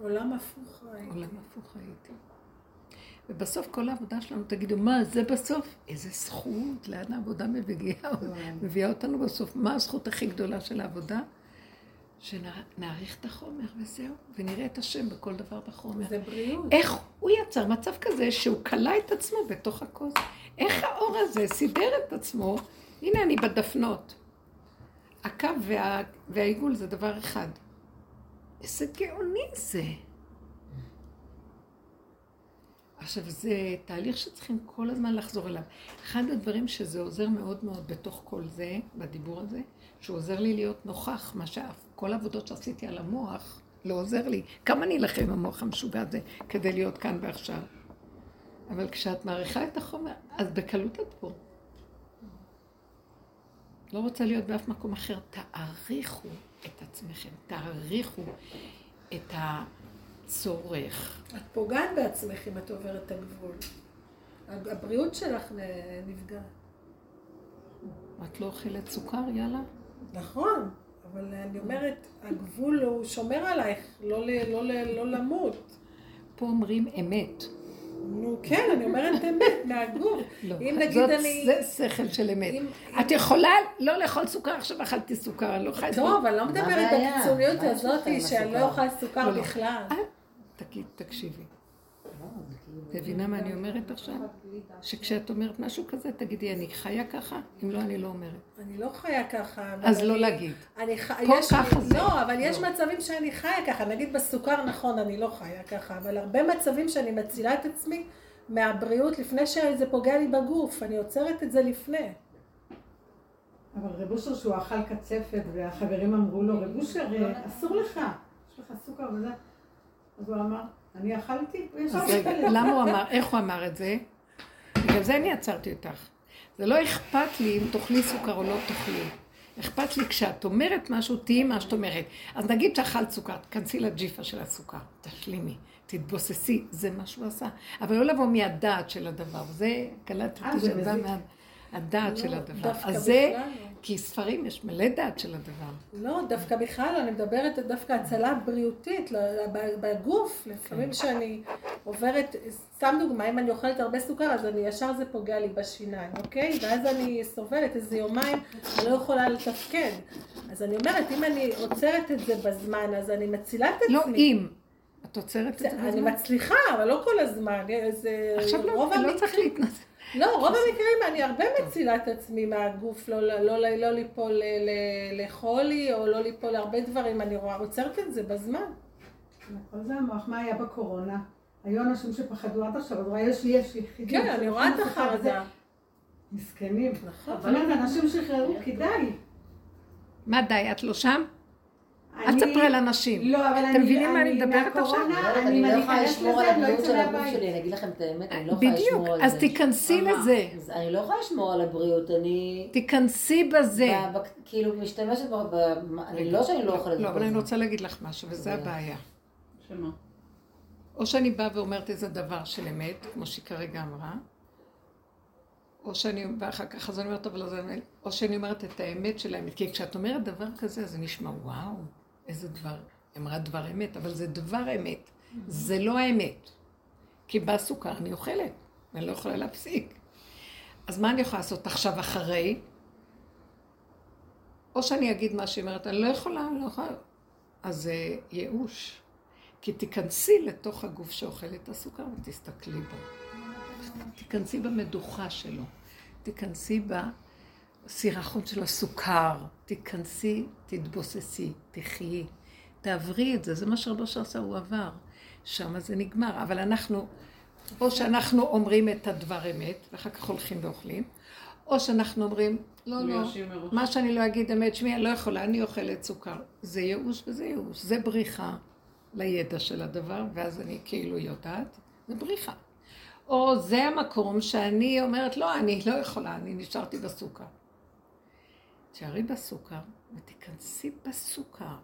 עולם הפוך. ראיתי. עולם הפוך הייתי. ובסוף כל העבודה שלנו, תגידו, מה, זה בסוף? איזה זכות, לאן העבודה מביאה, מביאה אותנו בסוף. מה הזכות הכי גדולה של העבודה? שנעריך את החומר וזהו, ונראה את השם בכל דבר בחומר. זה בריאות. איך הוא יצר מצב כזה שהוא כלא את עצמו בתוך הכוס? איך האור הזה סידר את עצמו? הנה אני בדפנות. הקו וה... והעיגול זה דבר אחד. איזה גאוני זה. עכשיו, זה תהליך שצריכים כל הזמן לחזור אליו. אחד הדברים שזה עוזר מאוד מאוד בתוך כל זה, בדיבור הזה, שהוא עוזר לי להיות נוכח, מה שאף, כל העבודות שעשיתי על המוח, לא עוזר לי. כמה אני אלחם עם המוח המשוגע הזה כדי להיות כאן ועכשיו? אבל כשאת מעריכה את החומר, אז בקלות את פה. לא רוצה להיות באף מקום אחר. תעריכו את עצמכם, תעריכו את הצורך. את פוגעת בעצמך אם את עוברת את הגבול. הבריאות שלך נפגעת. את לא אוכלת סוכר, יאללה? נכון, אבל אני אומרת, הגבול הוא שומר עלייך, לא, לא, ל, לא למות. פה אומרים אמת. נו כן, אני אומרת אמת, מהגוף. לא, אם נגיד אני... זה שכל של אמת. את יכולה לא לאכול סוכר, עכשיו אכלתי סוכר, אני לא יכולה לסבול. טוב, אני לא מדברת? בקיצוניות הזאת שאני לא? אוכל סוכר לא, לא. בכלל. אה, תגיד, תקשיבי. מבינה מה אני אומרת עכשיו? שכשאת אומרת משהו כזה, תגידי, אני חיה ככה? אם לא, אני לא אומרת. אני לא חיה ככה. אז לא להגיד. פה יש... ככה זה. לא, אבל יש לא. מצבים שאני חיה ככה. נגיד בסוכר, נכון, אני לא חיה ככה, אבל הרבה מצבים שאני מצילה את עצמי מהבריאות לפני שזה פוגע לי בגוף. אני עוצרת את זה לפני. אבל רב אושר שהוא אכל קצפת והחברים אמרו לו, רב אושר, אה, אסור לך, יש לך סוכר וזה. אז הוא אמר, אני אכלתי, אז רגע, אכלתי. למה הוא אמר, איך הוא אמר את זה? בגלל זה אני עצרתי אותך. זה לא אכפת לי אם תאכלי סוכר או לא תאכלי. אכפת לי כשאת אומרת משהו, תהיי מה שאת אומרת. אז נגיד שאכלת סוכר, תכנסי לג'יפה של הסוכר, תשלימי, תתבוססי, זה מה שהוא עשה. אבל לא לבוא מהדעת של הדבר. זה, קלטתי אה, זה שזה בא מזיק. מהדעת של לא, הדבר. דווקא אז זה. כי ספרים יש מלא דעת של הדבר. לא, דווקא בכלל, לא, אני מדברת דווקא הצלה בריאותית, ל- ב- בגוף. לפעמים כשאני עוברת, סתם דוגמה, אם אני אוכלת הרבה סוכר, אז אני ישר זה פוגע לי בשיניים, אוקיי? ואז אני סובלת איזה יומיים, אני לא יכולה לתפקד. אז אני אומרת, אם אני עוצרת את זה בזמן, אז אני מצילה את עצמי. לא אם. את עוצרת את זה אני בזמן. מצליחה, אבל לא כל הזמן. עכשיו לא, לא צריך להתנסות. לא, רוב המקרים אני הרבה מצילה את עצמי מהגוף, לא, לא, לא, לא ליפול ל- ל- לחולי, או לא ליפול להרבה דברים, אני רואה, עוצרת את זה בזמן. כל זה המוח, מה היה בקורונה? היו אנשים שפחדו עד עכשיו, אז רואה, יש לי, יש לי חידים. כן, אני רואה את. החרדה. מסכנים. נכון. זאת אומרת, אנשים שחררו, כדאי. מה די, את לא שם? אל אני- תספרי על אנשים. לא, אבל אני... מבינים מה אני מדברת עכשיו? אני אני לא אם יכולה אני לשמור על אני לא הבריאות של הגוף. שלי, אני אגיד לכם את האמת, אני לא יכולה בדיוק, לשמור על זה. אז תיכנסי לזה. אז אני לא יכולה לשמור על הבריאות, אני... תיכנסי בזה. כאילו משתמשת ב... אני לא שאני לא אוכלת לא, אבל אני. רוצה להגיד לך משהו, וזה. הבעיה. שמה? או שאני באה ואומרת איזה דבר של אמת, כמו שהיא כרגע אמרה, או שאני, ואחר כך אז אני אומרת, אבל זה אמת, או שאני אומרת את האמת של האמת. כי כשאת אומרת דבר כזה, זה נשמע, וואו, איזה דבר. היא אמרה דבר אמת, אבל זה דבר אמת. זה לא האמת. כי בא סוכר, אני אוכלת, ואני לא יכולה להפסיק. אז מה אני יכולה לעשות עכשיו אחרי? או שאני אגיד מה שהיא אומרת, אני לא יכולה, אני לא יכולה. אז זה ייאוש. כי תיכנסי לתוך הגוף שאוכל את הסוכר ותסתכלי בו. תיכנסי במדוכה שלו, תיכנסי בסירחון של הסוכר, תיכנסי, תתבוססי, תחיי, תעברי את זה, זה מה שרבו אושר עשה, הוא עבר. שם זה נגמר, אבל אנחנו, או שאנחנו אומרים את הדבר אמת, ואחר כך הולכים ואוכלים, או שאנחנו אומרים, לא, לא. מה שאני לא אגיד אמת, שמי, אני לא יכולה, אני אוכלת סוכר. זה ייאוש וזה ייאוש, זה בריחה לידע של הדבר, ואז אני כאילו יודעת, זה בריחה. או זה המקום שאני אומרת, לא, אני לא יכולה, אני נשארתי בסוכר. תשארי בסוכר ותיכנסי בסוכר,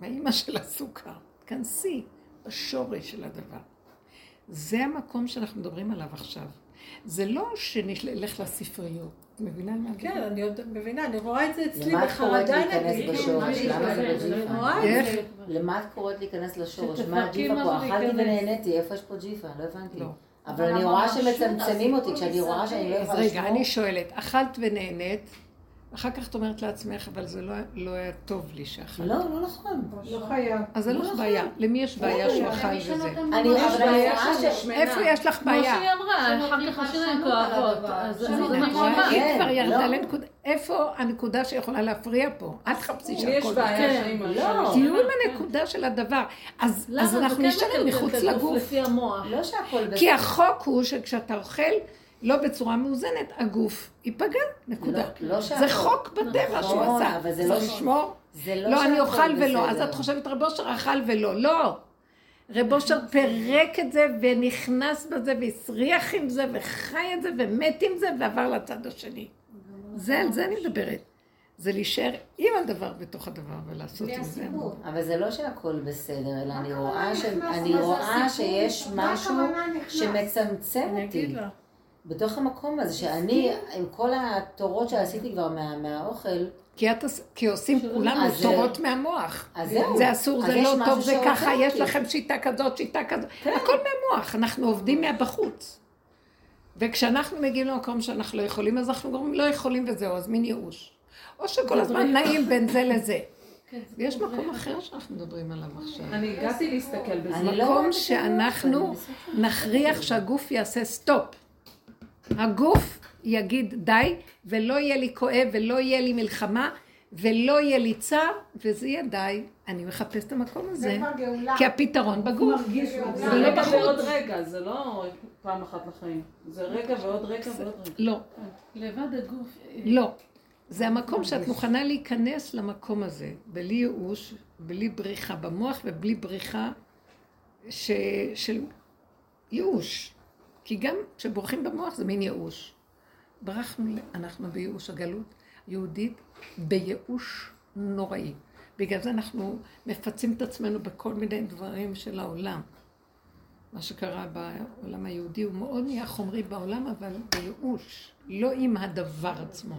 באימא של הסוכר, תיכנסי בשורש של הדבר. זה המקום שאנחנו מדברים עליו עכשיו. זה לא שנלך לספריות, את מבינה מה? כן, אני עוד מבינה, אני רואה את זה אצלי למה את קוראת בחרדה להיכנס נגיד. אני- למה את קוראת להיכנס לשורש? מה הג'יפה פה? אכלתי. ונהניתי, איפה יש פה ג'יפה? לא הבנתי. לא. אבל אני רואה שמצמצמים אותי, כשאני רואה שאני לא מסביב. אז יכולה רגע, אני שואלת, אכלת ונהנית, אחר כך את אומרת לעצמך, אבל זה לא, לא היה טוב לי שאכלת. לא, לא נכון. לא חייב. אז אין לך בעיה. למי יש בעיה שהוא אכל וזה? שנותן אני- אני בעיה רואה של ש- שמנה. איפה יש לך כמו בעיה? שהיא אמרה, אחר כך השיניים על כואבות. הדבר. אז זה זה נכון. היא כן, כבר ירדה לא. לנקודה, איפה הנקודה שיכולה להפריע פה? אל תחפשי לי יש שהכל בעיה בסדר. שהאימא לא. תהיו עם הנקודה של הדבר. אז זה אנחנו כן נשארים מחוץ את לגוף. לא שהכל. כי החוק הוא שכשאתה אוכל לא בצורה מאוזנת, הגוף ייפגע, נקודה. לא- לא זה. חוק בטבע שהוא נכון, עשה. אבל זה לא ש- לשמור. זה לא לא, אני אוכל ולא. אז בסדר. את חושבת רב אושר אכל ולא. לא. רב אושר פירק את זה ונכנס בזה והסריח עם זה וחי את זה ומת עם זה ועבר לצד השני. זה, על זה אני מדברת. זה להישאר עם הדבר בתוך הדבר ולעשות עם זה. אבל זה לא שהכל בסדר, אלא אני רואה? שיש משהו? שמצמצם אותי. בתוך המקום הזה, שאני, עם כל התורות שעשיתי כבר מה- מהאוכל, כי, את, כי עושים כולנו אז זה- תורות מהמוח. אז זהו. זה אסור, זה לא טוב, זה ככה, יש. לכם שיטה כזאת, שיטה כזאת. הכל מהמוח, אנחנו עובדים מהבחוץ. וכשאנחנו מגיעים למקום שאנחנו לא יכולים, אז אנחנו אומרים לא יכולים וזהו, אז מין ייאוש. או שכל הזמן נעים בין זה לזה. ויש מקום אחר שאנחנו מדברים עליו עכשיו. אני הגעתי להסתכל בזה. לא מקום שאנחנו. נכריח שהגוף יעשה סטופ. הגוף יגיד די, ולא יהיה לי כואב, ולא יהיה לי מלחמה, ולא יהיה לי צער, וזה יהיה די. אני מחפש את המקום זה הזה, כבר גאולה. כי הפתרון בגוף. מרגיש זה זה לא רגע בחוץ. ועוד רגע, זה לא פעם אחת לחיים. זה רגע ועוד רגע ועוד רגע. לא, לבד הגוף. לא. זה המקום שאת מוכנה להיכנס למקום הזה, בלי ייאוש, בלי בריחה במוח ובלי בריחה ש... של ייאוש. כי גם כשבורחים במוח זה מין ייאוש. ברחנו, אנחנו בייאוש הגלות יהודית, בייאוש נוראי. בגלל זה אנחנו מפצים את עצמנו בכל מיני דברים של העולם. מה שקרה בעולם היהודי הוא מאוד נהיה חומרי בעולם, אבל בייאוש, לא עם הדבר עצמו.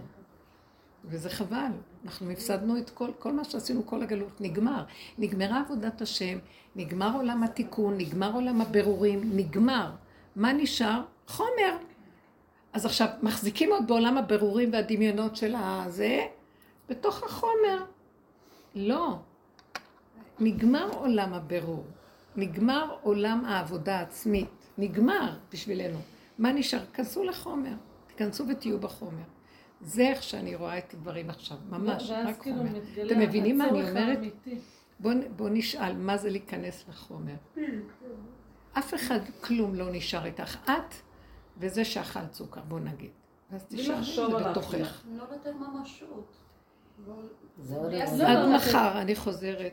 וזה חבל, אנחנו הפסדנו את כל, כל מה שעשינו, כל הגלות נגמר. נגמרה עבודת השם, נגמר עולם התיקון, נגמר עולם הבירורים, נגמר. מה נשאר? חומר. אז עכשיו, מחזיקים עוד בעולם הבירורים והדמיונות של הזה, בתוך החומר. לא. נגמר עולם הבירור. נגמר עולם העבודה העצמית. נגמר בשבילנו. מה נשאר? כנסו לחומר. תיכנסו ותהיו בחומר. זה איך שאני רואה את הדברים עכשיו, ממש, רק כאילו חומר. מתגלה אתם מבינים מה אני אומרת? בואו בוא נשאל, מה זה להיכנס לחומר? אף אחד, כלום לא נשאר איתך. את וזה שאכלת סוכר, בוא נגיד. בלי תשארי. בתוכך. לא נותן ממשות. עד מחר אני חוזרת.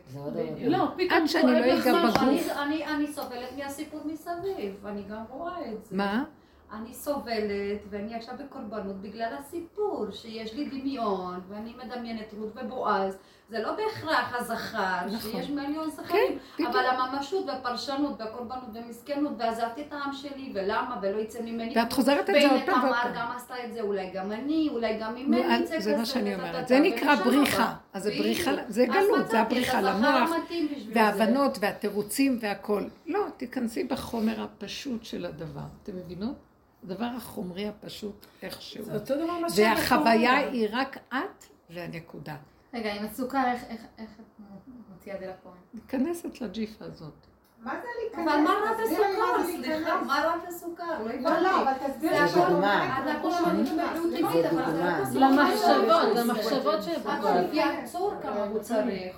לא, פתאום עד שאני לא כואב לך אגע משהו. בגוף. אני- אני- אני סובלת מהסיפור מסביב, אני גם רואה את זה. מה? אני סובלת, ואני עכשיו בקורבנות בגלל הסיפור, שיש לי דמיון, ואני מדמיינת רות ובועז. זה לא בהכרח הזכר, נכון. שיש מיליון זכרים, בדיוק. אבל הממשות והפרשנות והקורבנות והמסכנות, ועזבתי את העם שלי, ולמה, ולא יצא ממני. ואת חוזרת את זה עוד פעם ועוד תמר פעם. גם עשתה את זה, אולי גם אני, אולי גם ממני יצא כזה. זה מה שאני אומרת. זה נקרא בריחה. אז זה בדיוק. בריחה, זה גלות, זה הבריחה למוח. וההבנות והתירוצים והכל. לא, תיכנסי בחומר הפשוט של הדבר. אתם מבינות? הדבר החומרי הפשוט איכשהו. זה אותו דבר מה בקורונה. היא רק את והנקודה. רגע, עם הסוכר, איך, איך, איך את מוציאה את זה לפועל? נכנסת לג'יפה הזאת. מה זה להיכנס? אבל מה רע בסוכר? סליחה. מה רע בסוכר? לא לא, לא. אבל תסבירי זה לי דוגמה. לא למחשבות, למחשבות לפי הצור כמה הוא צריך.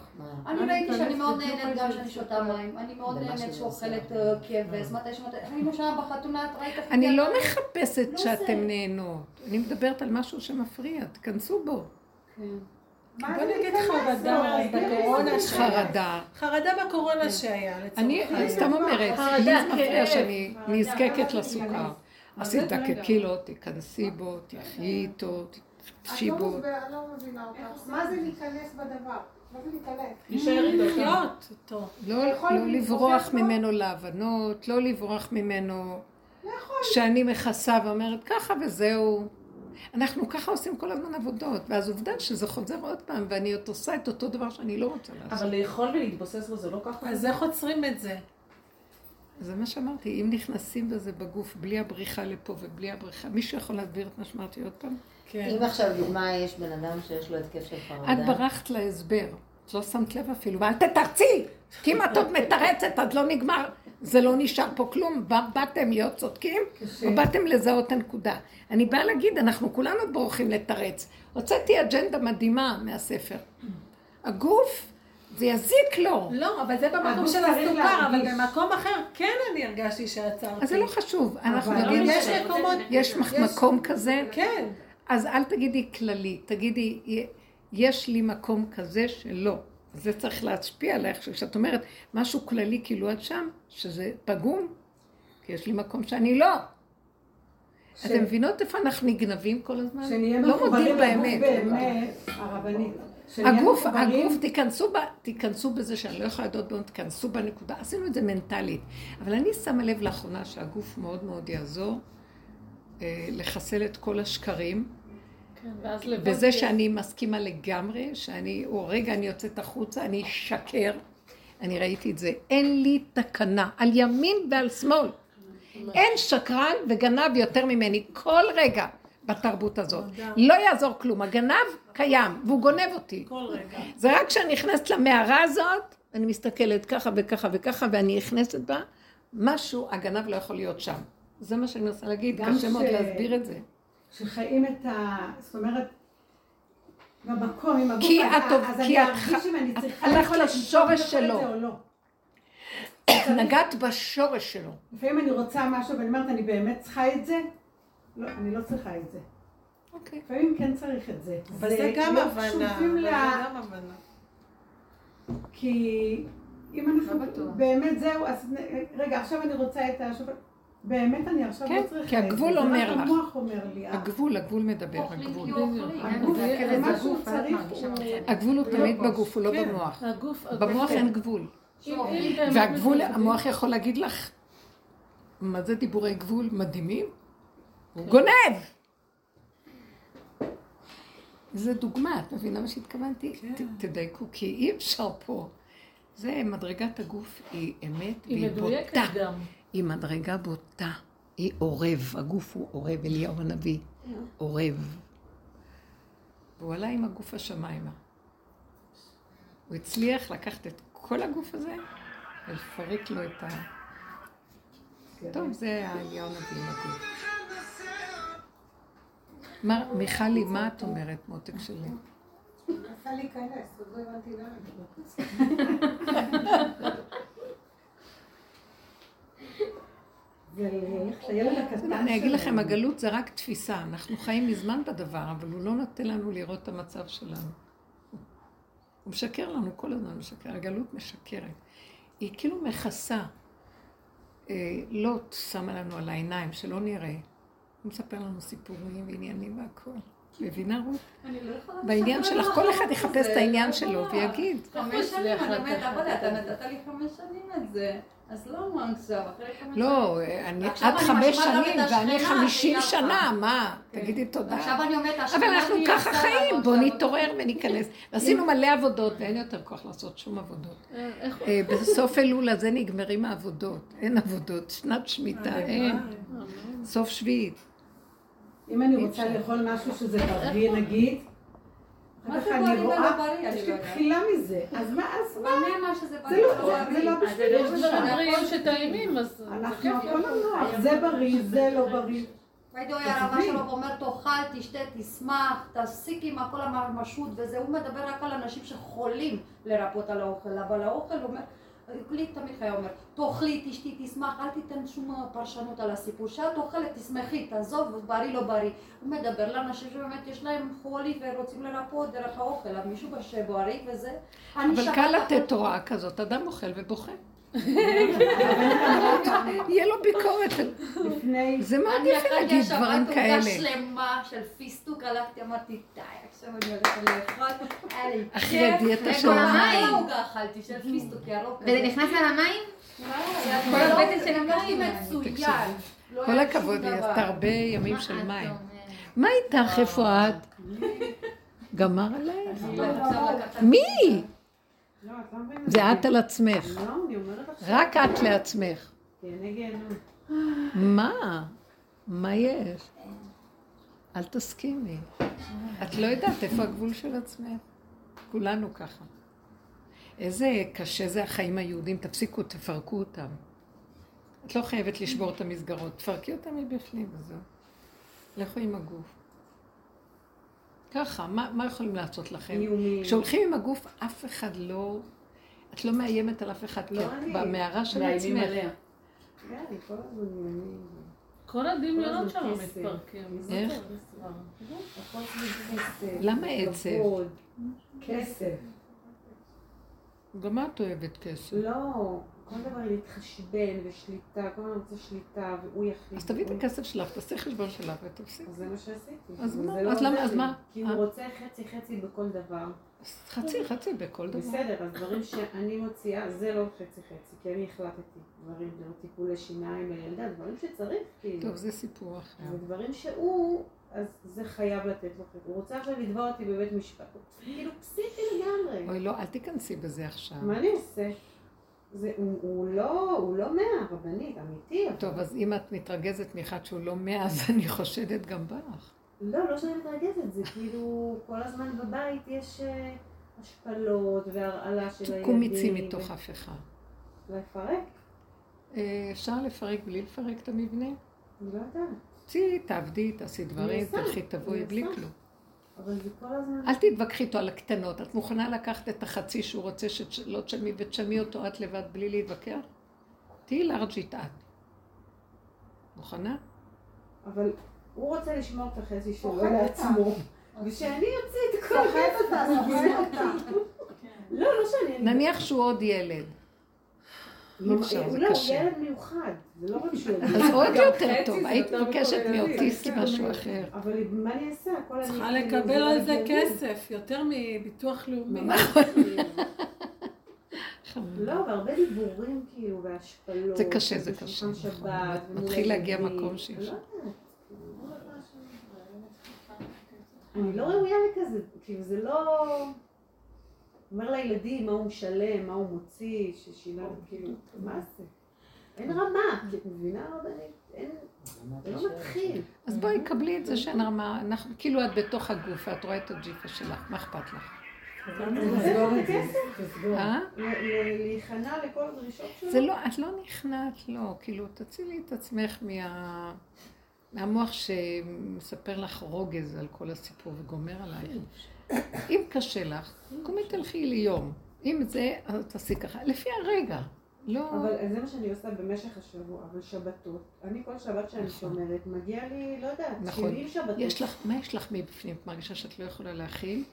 אני ראיתי שאני מאוד נהנית גם שאני שאני שותה מים, אני מאוד נהנית שאוכלת. אה, כבש, מתי שמתי, היינו שם בחתונה, את ראית אני לא מחפשת לא שאתם. נהנות. אני מדברת על משהו שמפריע, תיכנסו בו. מה בוא נגיד? חרדה לא, בקורונה שהיה. חרדה. חרדה בקורונה שהיה, לצורך אני. סתם אומרת, לי זה מפריע. שאני. נזקקת לסוכר. עשית זה רגע? קילו, תיכנסי בו, תחי איתו, תפשי לא בו. אני לא מבינה אותך. מה זה להיכנס בדבר? לחיות. לא לא לברוח? ממנו להבנות, לא לברוח ממנו שאני מכסה ואומרת ככה וזהו. אנחנו ככה עושים כל הזמן עבודות, ואז עובדה שזה חוזר עוד פעם, ואני עוד עושה את אותו דבר שאני לא רוצה לעשות. אבל לאכול ולהתבוסס בו זה לא ככה? אז איך עוצרים את זה? זה מה שאמרתי, אם נכנסים בזה בגוף, בלי הבריחה לפה ובלי הבריחה, מישהו יכול להסביר את מה שאמרתי עוד פעם? כן. אם עכשיו, דוגמה, יש בן אדם שיש לו התקף של חרדה. את ברחת להסבר, את לא שמת לב אפילו, ואל תתרצי! כי אם את עוד מתרצת, אז לא נגמר, זה לא נשאר פה כלום. באתם להיות צודקים, או באתם לזהות את הנקודה. אני באה להגיד, אנחנו כולנו בורחים לתרץ. הוצאתי אג'נדה מדהימה מהספר. הגוף, זה יזיק לו. לא, אבל זה במקום של הסוכר, אבל. במקום אחר כן אני הרגשתי שעצרתי. אז זה לא חשוב, אנחנו אבל נגיד, יש מקומות... יש מקום כזה, כן. אז אל תגידי כללי, תגידי, יש לי מקום כזה שלא. זה צריך להשפיע עלייך, כשאת אומרת משהו כללי כאילו את שם, שזה פגום, כי יש לי מקום שאני לא. ש- אתם מבינות איפה אנחנו נגנבים כל הזמן? שנהיה לא מודים באמת. באמת, הרבנית. הגוף, מחוברים- הגוף, תיכנסו, ב, תיכנסו בזה שאני לא יכולה לדעות בו, תיכנסו בנקודה. עשינו את זה מנטלית. אבל אני שמה לב לאחרונה שהגוף מאוד מאוד יעזור אה, לחסל את כל השקרים. בזה שאני מסכימה לגמרי, שאני, או רגע אני יוצאת החוצה, אני אשקר. אני ראיתי את זה. אין לי תקנה, על ימין ועל שמאל. אין שקרן וגנב יותר ממני, כל רגע בתרבות הזאת. לא יעזור כלום, הגנב קיים, והוא גונב אותי. כל רגע. זה רק כשאני נכנסת למערה הזאת, אני מסתכלת ככה וככה וככה, ואני נכנסת בה, משהו, הגנב לא יכול להיות שם. זה מה שאני מנסה להגיד, קשה מאוד להסביר את זה. שחיים את ה... זאת אומרת, במקום, עם הגוף, כי אז- את- אז כי אני ארגיש אם אני צריכה הלכת לשורש שלו. לא. נגעת בשורש שלו. לפעמים אני רוצה משהו ואני אומרת, אני באמת צריכה את זה? לא, אני לא צריכה את זה. אוקיי. לפעמים כן צריך את זה. אבל זה גם הבנה. זה גם הבנה. כי אם אנחנו לא. באמת זהו, אז רגע, עכשיו אני רוצה את השופט. באמת אני עכשיו כן, לא צריכה זה. כי הגבול אומר לך. המוח אומר לי. אה, הגבול, הגבול מדבר, אוכלים הגבול. מצב. הגבול הוא לא תמיד. בגוף, הוא לא כן, במוח. במוח אין גבול. והגבול, המוח יכול להגיד לך, מה זה דיבורי גבול מדהימים? הוא גונב! זה דוגמה, את מבינה מה שהתכוונתי? תדייקו, כי אי אפשר פה. זה מדרגת הגוף, היא אמת היא והיא מדויקת בוטה. גם. היא מדרגה בוטה. היא עורב, הגוף הוא עורב, אליהו הנביא, עורב. והוא עלה עם הגוף השמיימה. הוא הצליח לקחת את כל הגוף הזה ולפרק לו את ה... טוב, זה האליהו הנביא עם הגוף. מיכלי, מה את אומרת, מותק שלי? רצה להיכנס, עוד לא הבנתי לאן. הקטן אני אגיד לכם. הגלות זה רק תפיסה. אנחנו חיים מזמן בדבר, אבל הוא לא נותן לנו לראות את המצב שלנו. הוא משקר לנו, כל הזמן משקר. הגלות משקרת. היא כאילו מכסה. אה, לוט שמה לנו על העיניים, שלא נראה. הוא מספר לנו סיפורים ועניינים והכול. מבינה רות? אני לא יכולה בעניין שלך, לך כל אחד יחפש את העניין לא שלו. ויגיד. חמש שנים, אני אומרת, אבל את אתה. נתת לי חמש שנים את זה, אז למה עכשיו, אחרי חמש לא? אני, אני חמש שנים ואני חמישים שנה. מה? תגידי תודה. עכשיו אני אומרת, אבל השכנה אנחנו היא ככה חיים, בואו שם. נתעורר וניכנס. ועשינו מלא עבודות, ואין יותר כוח לעשות שום עבודות. אה. אה, בסוף אלול הזה נגמרים העבודות. אין עבודות, שנת שמיטה, אין. סוף שביעית. אם אני רוצה. לאכול משהו שזה בריא, נגיד, מה זה בריא ולא בריא? יש לא לי יודעת. בחילה מזה. אז מה, אז מה? אמר שזה זה בריא לא- ולא זה- זה לא בריא? בשבילי יש דברים. בריאים שטעימים, אז זה אנחנו כיף. הכל המוח, זה בריא, זה לא בריא. והייתי רואה הרבה שלו ואומר תאכל, תשתה, תשמח, תפסיק עם הכל המרמשות וזה, הוא מדבר רק על אנשים שחולים לרפות על האוכל, אבל האוכל אומר, לי תמיד היה אומר, תאכלי, תשתי, תשמח, אל תיתן שום פרשנות על הסיפור, שאת אוכלת, תשמחי, תעזוב, בריא, לא בריא. הוא מדבר לאנשים שבאמת יש להם חולי ורוצים לרפות דרך האוכל, אבל מישהו שבריא וזה, אני אבל קל. לתת הוראה כזאת, אדם אוכל ובוכה. יהיה לו ביקורת. זה מאוד אני יפה אחרי להגיד השבת דברים עוגה כאלה. שלמה של פיסטוק, הלכתי, אמרתי, די, עכשיו אני הולכת לאכול, היה לי אחרי. הדיאטה של וכל המים. העוגה אכלתי של פיסטוק ירוק. וזה נכנס על המים? כל הבטן של המים. מצוין. לא כל הכבוד, היא. עשתה הרבה ימים של מים. מה איתך? איפה את? גמר עלייך? מי? לא, לא. זה את על עצמך. לא. רק את לעצמך. מה? מה יש? אל תסכימי. את לא יודעת איפה הגבול של עצמך. כולנו ככה. איזה קשה זה החיים היהודים, תפסיקו, תפרקו אותם. את לא חייבת לשבור את המסגרות, תפרקי אותם מבפנים וזהו. לכו עם הגוף. ככה, מה, מה יכולים לעשות לכם? כשהולכים עם הגוף, אף אחד לא... את לא מאיימת על אף אחד, לא כי את. במערה של מאיימים עצמך. עליה. כל הדמיונות שם. מתפרקים. איך? למה עצב? כסף. גם את אוהבת כסף. לא, כל דבר להתחשבן ושליטה, כל הזמן רוצה שליטה, והוא יחליט. אז תביאי את הכסף שלך, תעשי חשבון שלך ותפסיק. אז זה מה שעשיתי. אז מה? לא אז למה- אז מה? כי אה? הוא רוצה חצי חצי בכל דבר. חצי חצי בכל דבר. בסדר, אז דברים שאני מוציאה, זה לא חצי חצי, כי אני החלטתי. דברים, זה לא טיפולי שיניים לילדה, דברים שצריך, כאילו. טוב, זה סיפור אחר. ודברים שהוא, אז זה חייב לתת לו חלק. הוא רוצה עכשיו לתבוע אותי בבית משפט. כאילו פסיכי לגמרי. אוי, לא, אל תיכנסי בזה עכשיו. מה אני עושה? זה, הוא, הוא לא, הוא לא מאה, רבנית, אמיתי. אבל- טוב, אז אם את מתרגזת מאחד שהוא לא מאה, אז אני חושדת גם בך. לא, לא שאני מתרגזת, זה כאילו, כל הזמן בבית יש אה, השפלות והרעלה של הילדים. תקומי צי מתוך אף אחד. לפרק? אה, אפשר לפרק בלי לפרק את המבנה? אני לא יודעת. צאי, תעבדי, תעשי דברים, תלכי, תבואי בלי. כלום. אבל זה כל הזמן... אל תתווכחי איתו על הקטנות. את מוכנה לקחת את החצי שהוא רוצה שלא תשלמי ותשלמי אותו את לבד בלי להתווכח? תהיי לארג'ית את. מוכנה? אבל הוא רוצה לשמור את החצי שלו אוכל לעצמו. ושאני אוציא את כל. סוחט אותה. לא, לא שאני... אני- נניח שהוא עוד ילד. זה לא, הוא קשה. ילד מיוחד. זה לא רק שהוא. אז עוד יותר טוב, זה היית מבקשת. מאוטיסט כן, משהו אחר. אבל מה אני אעשה? הכל אני... צריכה כאילו, לקבל זה על זה הגיוני. כסף, יותר מביטוח לאומי. לא, והרבה דיבורים כאילו, והשפלות. זה קשה, זה קשה, מתחיל להגיע. מקום שאי לא אפשר. יודעת, אני לא ראויה לכזה, כאילו זה לא... אומר לילדים מה הוא משלם, מה הוא מוציא, ששילם, כאילו, מה זה? אין רמה, כי את מבינה רבנית? אין, זה לא מתחיל. אז בואי, קבלי את זה שאין רמה, אנחנו, כאילו את בתוך הגוף ואת רואה את הג'יפה שלך, מה אכפת לך? אה? ל- להיכנע לכל הדרישות שלו. זה לא, את לא נכנעת, לא, כאילו, תצילי את עצמך מה... מהמוח שמספר לך רוגז על כל הסיפור וגומר עלייך. אם קשה לך, קומי תלכי לי יום. אם זה, אז תעשי ככה, לפי הרגע. לא... אבל זה מה שאני עושה במשך השבוע, אבל שבתות, אני כל שבת שאני נכון. שומרת, מגיע לי, לא יודעת, נכון. 70 שבתות. יש לך, מה יש לך מבפנים? את מרגישה שאת לא יכולה להכיל?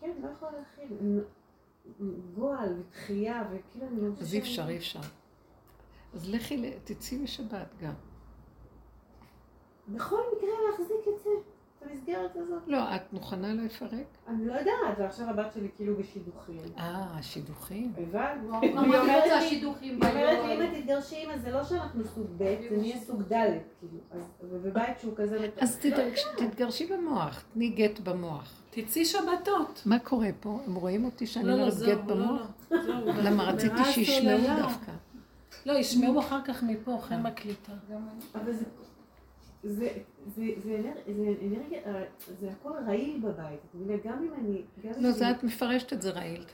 כן, לא יכולה להכיל. גועל ותחייה, וכאילו אני מרגישה... אז אי אפשר, אי אפשר. אז לכי, תצאי לשבת גם. בכל מקרה להחזיק את זה, את המסגרת הזאת. לא, את מוכנה לפרק? אני לא יודעת, ועכשיו הבת שלי כאילו בשידוכים. אה, השידוכים. הבנת? הוא היא אומרת לי. אם את תתגרשי אז זה לא שאנחנו סוג ב', זה נהיה סוג ד', כאילו. אז ובבית שהוא כזה... אז לא תתגרש- תתגרשי במוח, תני גט במוח. תצאי שבתות. מה קורה פה? הם רואים אותי שאני לא, לא, אומרת גט לא, במוח? לא. למה רציתי שישמעו. דווקא. לא, ישמעו אחר כך מפה, אחרי מקליטה. אבל זה... זה, זה, זה, אנר- זה אנרגיה, אה, זה הכל רעיל בבית, את מבינה? גם אם אני... גם אם לא, אני- זה את מפרשת את זה רעיל.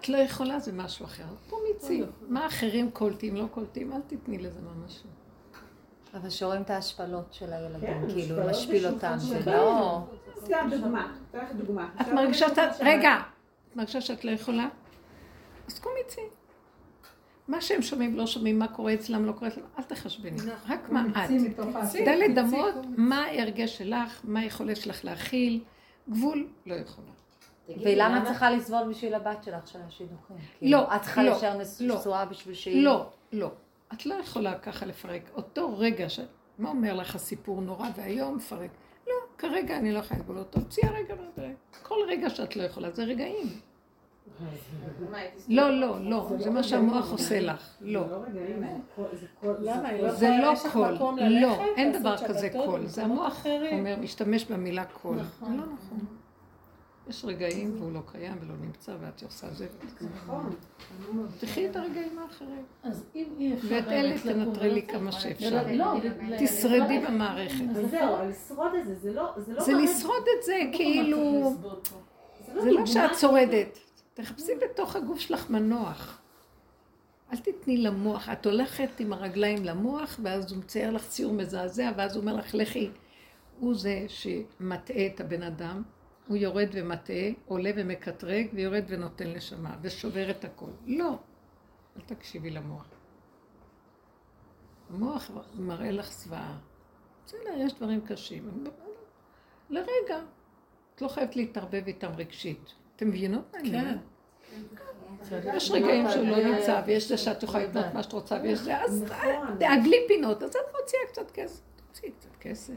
את לא יכולה, זה משהו אחר. פה מיצי. מה אחרים קולטים, לא קולטים, אל תתני לזה ממש. אבל שרואים את ההשפלות של הילדים, כן, כאילו, משפיל אותם, זה לא... סתם דוגמה, אתן לך דוגמה. את מרגישה שאת... רגע! את מרגישה שאת לא יכולה? אז קומי צי. מה שהם שומעים, לא שומעים, מה קורה אצלם, לא קורה אצלם, אל תחשבני. רק מה את. דלת אמות, מה ההרגש שלך, מה היכולת שלך להכיל, גבול, לא יכולה. ולמה למה- את צריכה לסבול בשביל הבת שלך של השידוכים? לא, כאילו, את צריכה לא, להישאר לא. נשואה בשביל שהיא... לא, לא. את לא יכולה ככה לפרק. אותו רגע ש... מה אומר לך הסיפור נורא ואיום, פרק. לא, כרגע אני לא יכולה לסבול אותו. תוציאי הרגע מהפרק. כל רגע שאת לא יכולה, זה רגעים. לא, לא, לא, זה מה שהמוח עושה לך. לא. זה לא לא לא קול. לא, אין דבר כזה קול. זה המוח. אומר, משתמש במילה קול. נכון. לא נכון. יש רגעים והוא לא קיים ולא נמצא ואת עושה זה. נכון. תחי את הרגעים האחרים. אז אם אי אפשר... ואת אלה תנטרלי ולצאת, כמה שאפשר. לא, תשרדי במערכת. אז זהו, לשרוד את זה, זה לא... זה לא לשרוד את זה, כאילו... זה זה לא דוגמה שאת שורדת. תחפשי בתוך הגוף שלך מנוח. אל תתני למוח. את הולכת עם הרגליים למוח, ואז הוא מצייר לך ציור מזעזע, ואז הוא אומר לך, לכי. הוא זה שמטעה את הבן אדם, הוא יורד ומטעה, עולה ומקטרג, ויורד ונותן לשמה, ושובר את הכל. לא. אל תקשיבי למוח. המוח מראה לך זוועה. בסדר, יש דברים קשים. לרגע. את לא חייבת להתערבב איתם רגשית. אתם מבינות מה אני אומרת? יש רגעים שהוא לא נמצא, ויש זה שאת יכולה לבנות מה שאת רוצה, ויש זה, אז נכון. תעגלי פינות, אז את מוציאה קצת כסף. תוציאי קצת כסף.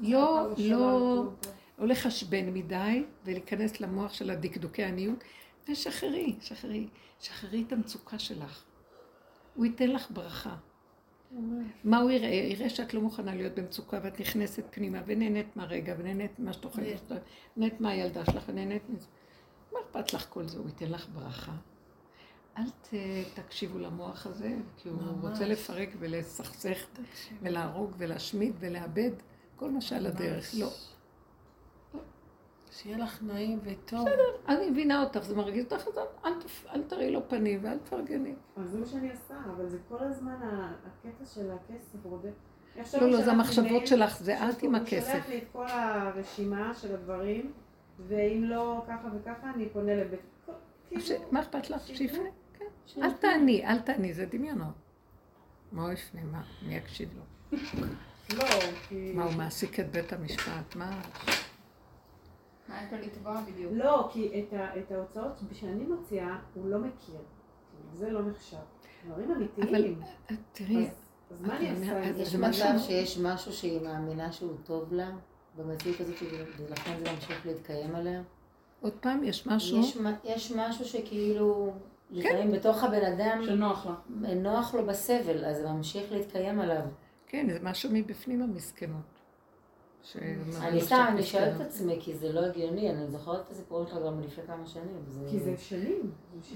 לא, לא, לא לחשבן מדי, ולהיכנס למוח של הדקדוקי עניות, ושחררי, שחררי, שחררי את המצוקה שלך. הוא ייתן לך ברכה. מה הוא יראה? יראה שאת לא מוכנה להיות במצוקה ואת נכנסת פנימה ונהנית מהרגע ונהנית ממה שאת אוכלת, נהנית מהילדה שלך ונהנית מזה. מה אכפת לך כל זה? הוא ייתן לך ברכה. אל ת, תקשיבו למוח הזה, כי הוא ממש. רוצה לפרק ולסכסך ולהרוג ולהשמיד ולאבד כל מה שעל הדרך. לא. שיהיה לך נעים וטוב. אני מבינה אותך, זה מרגיז אותך, אז אל, אל תראי לו פנים ואל תפרגני. אז זה מה שאני עושה, אבל זה כל הזמן הקטע של הכסף רודף. לא, הוא לא, זה המחשבות שלך, זה את עם הוא הכסף. שלח לי את כל הרשימה של הדברים, ואם לא ככה וככה, אני פונה לבית... כאילו, מה אכפת לך? שיפנה. שיפנה. כן. אל תעני, אל תעני, זה דמיונות. מה הוא יפנה? מה? מי יקשיב לו? לא, כי... מה, הוא מעסיק את בית המשפט? מה? מה יש לו לתבוע בדיוק? לא, כי את, ה, את ההוצאות שאני מוציאה, הוא לא מכיר. זה לא נחשב. דברים אמיתיים. תראי, אז, מה אני את עושה? יש מצב שיש משהו שהיא מאמינה שהוא טוב לה, במציאות הזאת, ולכן זה ממשיך להתקיים עליה? עוד פעם, יש משהו? יש, יש משהו שכאילו, לפעמים בתוך הבן אדם, שנוח לה. נוח לו בסבל, אז זה ממשיך להתקיים עליו. כן, זה משהו מבפנים המסכנות. אני לא סתם, אני שואלת את. עצמי, כי זה לא הגיוני, אני זוכרת את הסיפורים שלך גם לפני כמה שנים. כי זה שנים.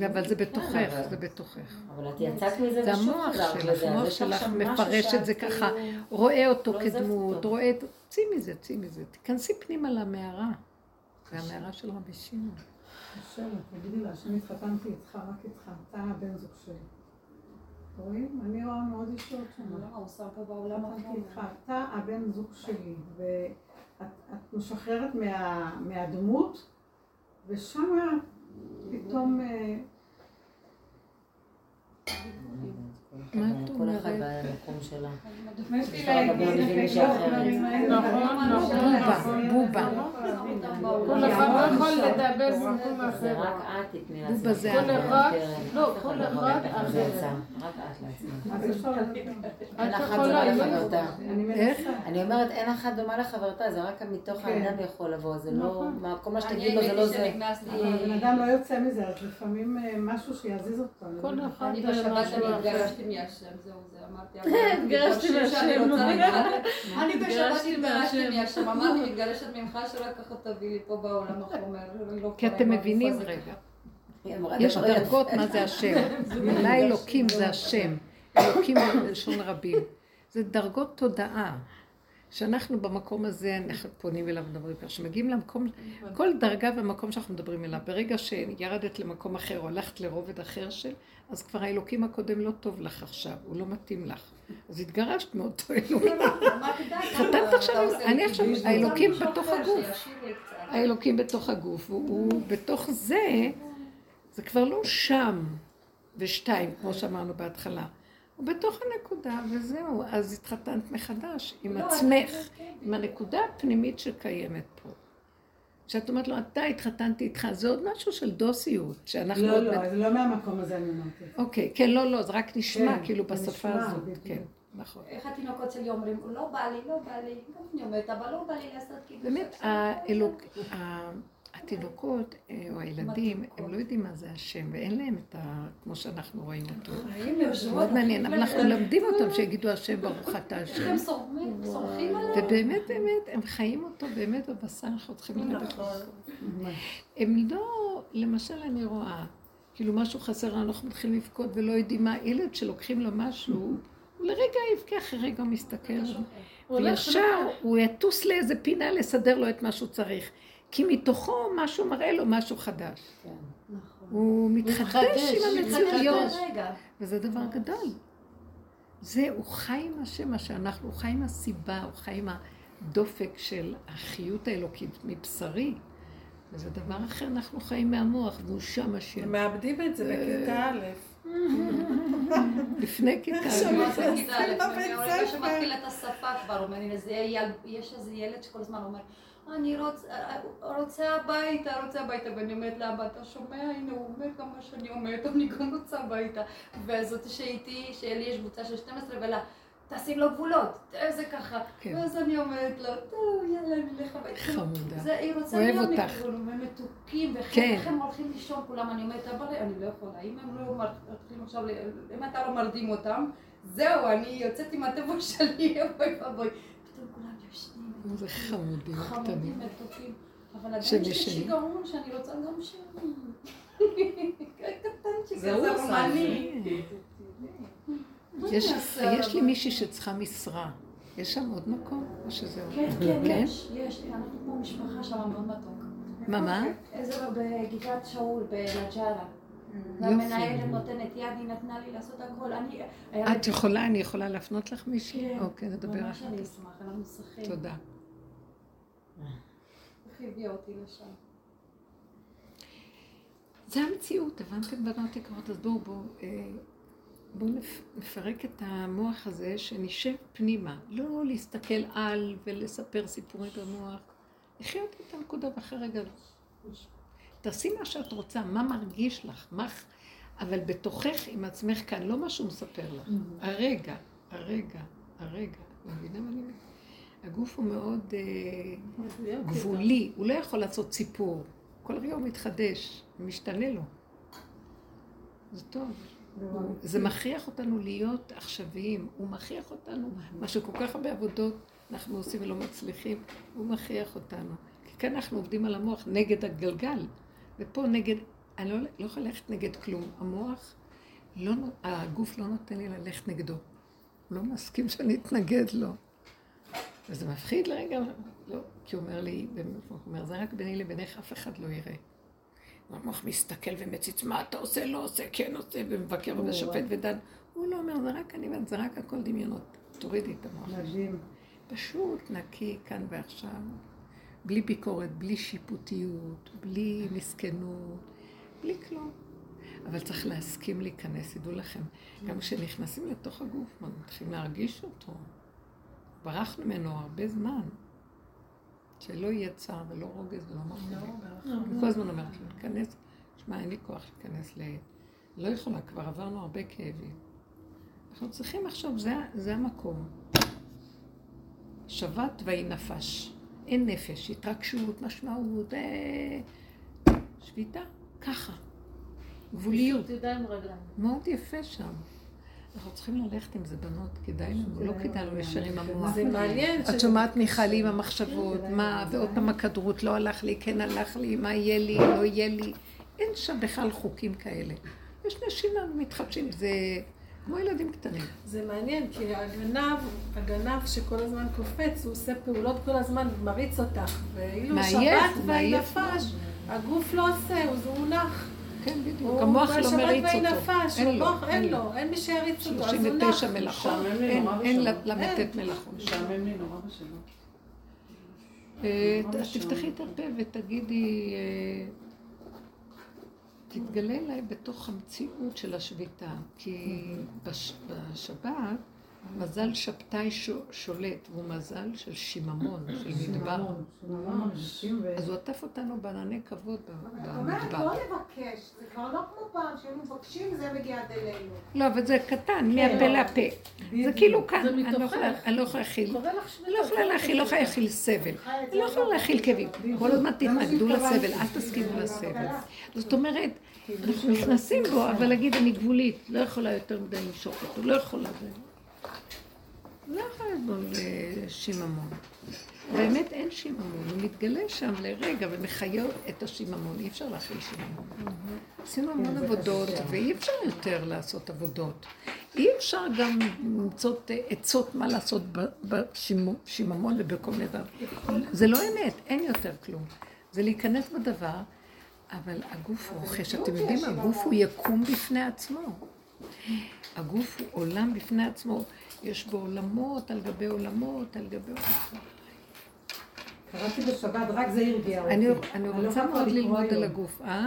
אבל זה בתוכך, כן, זה בתוכך. אבל את יצאת מזה זה ושוב המוח חזרת שלך, לזה, המוח שלך מפרש את זה כאילו- ככה, רואה אותו לא כדמות. רואה את... צאי מזה, צאי מזה. תיכנסי פנימה למערה. זה המערה של רבי שמעון. השם, תגידי לה שאני התחתנתי איתך, רק איתך, אתה הבן זוג שלי. רואים? אני רואה מאוד ישועות שם. לא, הוא שם פה בעולם אחר. איתך, אתה הבן זוג שלי, ואת את משחררת מה, מהדמות, ושמה פתאום... מה את כל אחד? במקום שלה. אפשר לדבר את שאחרת. הדברים האלה. נכון, בובה, בובה. כל אחד יכול לדבר במקום זה אחר. רק את תתני בובה לעצמך. זה כל את. לא, כל לא אחד אחרת. רק את לעצמך. לא. אני איך? מנסה. אני אומרת, אין אחת דומה לחברתה, זה רק מתוך כן. העניין יכול לבוא, זה לא, נכון. מה- כל מה שתגיד לו זה לא זה. הבן אדם לא יוצא מזה, אז לפעמים אה, משהו שיזיז אותו. לא כל. אחד אני בשבת אני אחר. התגרשתי מהשם, זהו, זה אמרתי. התגרשתי מהשם. להתגרש. אני בשבת התגרשתי מהשם. אמרתי, מתגרשת ממך שרק ככה תביא לי פה בעולם החומר. לא כי אתם מבינים רגע. יש. דרגות מה זה השם. אולי אלוקים זה השם. אלוקים זה בלשון רבים. זה דרגות תודעה. שאנחנו במקום הזה, אנחנו פונים אליו ומדברים ככה. כשמגיעים למקום, כל דרגה ומקום שאנחנו מדברים אליו, ברגע שירדת למקום אחר או הלכת לרובד אחר של, אז כבר האלוקים הקודם לא טוב לך עכשיו, הוא לא מתאים לך. אז התגרשת מאותו אלוקים. חתמת עכשיו, אני עכשיו, האלוקים בתוך הגוף. האלוקים בתוך הגוף, הוא בתוך זה, זה כבר לא שם ושתיים, כמו שאמרנו בהתחלה. הוא בתוך הנקודה, וזהו. אז התחתנת מחדש עם עצמך, עם הנקודה הפנימית שקיימת פה. כשאת אומרת לו, אתה התחתנתי איתך, זה עוד משהו של דוסיות, שאנחנו... לא, עוד לא, מת- זה לא מהמקום הזה אני אמרתי. אוקיי, כן, לא, לא, זה רק נשמע כן, כאילו בשפה נשמע, הזאת, בדיוק. כן, נכון. איך התינוקות שלי אומרים, לא בא לי, לא בא לי, גם אני אומרת, אבל לא בא לי לעשות קידוש. באמת, עכשיו." האלוק... התינוקות אה, או הילדים, הם לא יודעים מה זה השם, ואין להם את ה... כמו שאנחנו רואים אותו. זה מאוד מעניין, אבל אנחנו מלמדים אותם שיגידו השם ברוך אתה השם. הם סומכים עליו. ובאמת, באמת, הם חיים אותו באמת בבשר, אנחנו צריכים ללמד אותו. הם לא, למשל אני רואה, כאילו משהו חסר, אנחנו מתחילים לבכות ולא יודעים מה, ילד שלוקחים לו משהו, הוא לרגע יבכה, אחרי רגע הוא מסתכל, וישר הוא יטוס לאיזה פינה לסדר לו את מה שהוא צריך. כי מתוכו משהו מראה לו משהו חדש. הוא מתחדש עם המציאויות. וזה דבר גדול. זה, הוא חי עם השם, מה שאנחנו, הוא חי עם הסיבה, הוא חי עם הדופק של החיות האלוקית מבשרי. וזה דבר אחר, אנחנו חיים מהמוח, והוא שם השם. הם מאבדים את זה בכיתה א'. לפני כיתה. א'? יש איזה ילד שכל הזמן אומר, אני רוצ- רוצה הביתה, רוצה הביתה, ואני אומרת לאבא, אתה שומע? הנה, הוא אומר גם מה שאני אומרת, אני גם רוצה הביתה. וזאת שאיתי, שלי יש קבוצה של 12 ולה, תשים לו גבולות, איזה ככה. כן. ואז אני אומרת לו, טוב, יאללה, נלך הביתה. חמודה. זה, היא רוצה להיות. כאילו, הם מתוקים, כן. ואיך הם הולכים לישון כולם, אני אומרת, אבל אני לא יכולה, אם הם לא מתחילים עכשיו, אם אתה לא מרדים אותם, זהו, אני יוצאת עם הטבע שלי, אוי ואבוי. איזה חמודים חמודים קטנים. מתוקים. אבל עדיין יש לי. שיגעון שאני רוצה גם. קטנצ'יק זה הוא עשה. יש, לי? מישהי שצריכה משרה. יש שם עוד מקום? או שזהו? כן, כן, כן? יש, יש, אנחנו כמו משפחה שם מאוד מתוק. מה, מה? איזה בגבעת שאול, בנג'ארה. יופי. והמנהלת נותנת יד, היא נתנה לי לעשות הכל. אני... את יכולה, אני יכולה להפנות לך מישהי? כן. אוקיי, נדבר ממש אני. אשמח, אנחנו צריכים. תודה. זה המציאות, הבנתם בנות יקרות? אז בואו, בואו, אה, בואו נפ- נפרק את המוח הזה, שנשב פנימה. לא להסתכל על ולספר סיפורים במוח. לחיות את הנקודה ואחרי רגע. תעשי מה שאת רוצה, מה מרגיש לך, מה... אבל בתוכך עם עצמך כאן, לא מה שהוא מספר לך. הרגע, הרגע, הרגע. את מבינה מה אני אומרת? הגוף הוא מאוד אה, גבולי, הוא לא יכול לעשות סיפור. כל רגע הוא מתחדש, משתנה לו. זה טוב. הוא- זה מכריח אותנו להיות עכשוויים, הוא מכריח אותנו, מה שכל כך הרבה עבודות אנחנו עושים ולא מצליחים, הוא מכריח אותנו. כי כאן אנחנו עובדים על המוח נגד הגלגל, ופה נגד, אני לא, לא יכולה ללכת נגד כלום. המוח, לא, הגוף לא נותן לי ללכת נגדו. הוא לא מסכים שאני אתנגד לו. וזה מפחיד לרגע, לא, כי הוא אומר לי, הוא אומר, זה רק ביני לבינך, אף אחד לא יראה. והמוח מסתכל ומציץ, מה אתה עושה, לא עושה, כן עושה, ומבקר ושופט ודן. הוא לא אומר, זה רק אני זה רק הכל דמיונות. תורידי את המוח. מדהים. פשוט נקי כאן ועכשיו, בלי ביקורת, בלי שיפוטיות, בלי מסכנות, בלי כלום. אבל צריך להסכים להיכנס, ידעו לכם. גם כשנכנסים לתוך הגוף, מתחילים להרגיש אותו. ברחנו ממנו הרבה זמן. שלא יהיה צער ולא רוגז ולא מרחבים. אני כל הזמן אומרת לו, להיכנס, שמע, אין לי כוח להיכנס ל... לא יכולה, כבר עברנו הרבה כאבים. אנחנו צריכים עכשיו, זה, זה המקום. שבת ויהי נפש. אין נפש, התרגשות, משמעות, אה... שביתה, ככה. גבוליות. מאוד יפה שם. אנחנו צריכים ללכת עם זה, בנות, כדאי לנו, לא כדאי לנו להישאר עם המוח. זה מעניין. את שומעת מיכאלי עם המחשבות, מה, ועוד פעם הכדרות, לא הלך לי, כן הלך לי, מה יהיה לי, לא יהיה לי. אין שם בכלל חוקים כאלה. יש נשים מתחדשים, זה כמו ילדים קטנים. זה מעניין, כי הגנב, הגנב שכל הזמן קופץ, הוא עושה פעולות כל הזמן, מריץ אותך. ואילו שבת והנפש, הגוף לא עושה, הוא הוא נח. כן, בדיוק. הוא המוח לא מריץ אותו. והנפש, אין לו, אין אין לו. לו, אין מי שיריץ אותו, אז הוא נח. 39 מלאכות, אין-. למתת מלאכות. משעמם לי נורא בשבת. אה, תפתחי את הפה ותגידי, אה, תתגלה אליי בתוך המציאות של השביתה, כי בש- בשבת מזל שבתאי שולט, והוא מזל של שיממון, של מדבר. אז הוא עטף אותנו בענני כבוד ב- את אומרת במדבר. לא לבקש, זה כבר לא כמו פעם שהיינו מבקשים, זה מגיע עד אלינו. לא, אבל זה קטן, מהפה לפה. זה כאילו כאן, אני לא. יכולה- אני לא יכולה להכיל. אני לא יכולה להכיל, לא יכולה להכיל סבל. אני לא יכולה להכיל כאבים. כל הזמן תתנגדו לסבל, אל תסכימו לסבל. זאת אומרת, אנחנו נכנסים בו, אבל להגיד, אני גבולית, לא יכולה יותר מדי למשוך אותו, לא יכולה. לא יכולה לסבול אה, שיממון. באמת אין שיממון, הוא מתגלה שם לרגע ומחיה את השיממון, אי אפשר להכיל שיממון. עשינו המון עבודות, ואי אפשר יותר לעשות עבודות. אי אפשר גם למצוא אה, עצות מה לעשות בשיממון ובכל מיני דבר. זה לא אמת, אין יותר כלום. זה להיכנס בדבר, אבל הגוף רוכש. אתם יודעים, הגוף הוא יקום בפני עצמו. הגוף הוא עולם בפני עצמו. יש בו עולמות על גבי עולמות על גבי עולמות. קראתי בשבת, רק זה הרגיע אותי. אני, לא רוצה יכולה מאוד ללמוד. על הגוף, אה?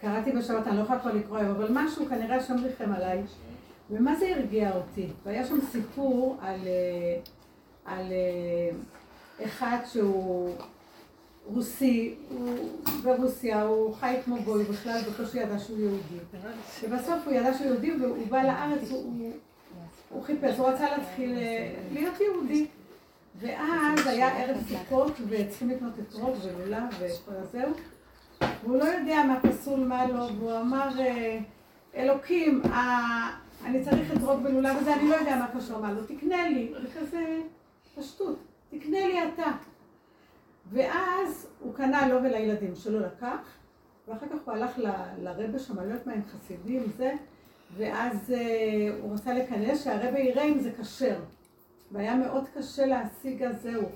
קראתי בשבת, אני לא יכולה כבר לקרוא היום, אבל משהו כנראה השם ריחם עליי. ומה זה הרגיע אותי? והיה שם סיפור על, אה, על אה, אחד שהוא רוסי, הוא ברוסיה, הוא חי כמו גוי, בכלל בקושי ידע שהוא יהודי. ובסוף הוא ידע שהוא יהודי והוא בא לארץ, הוא, הוא, חיפש, הוא רצה להתחיל אה, להיות יהודי. ואז היה ערב סוכות וצריכים לקנות אתרוג ולולב וכל הזהו. והוא לא יודע מה פסול, מה לא, והוא אמר, אה, אלוקים, אה, אני צריך אתרוג ולולב וזה, אני לא יודע מה קשור, מה לא, תקנה לי, בכזה פשטות, תקנה לי אתה. ואז הוא קנה לו ולילדים שלו לקח, ואחר כך הוא הלך לרבה שם, אני לא יודעת מה הם חסידים, זה, ואז אה, הוא רצה לקנא שהרבה יראה אם זה כשר. והיה מאוד קשה להשיג אז זהו.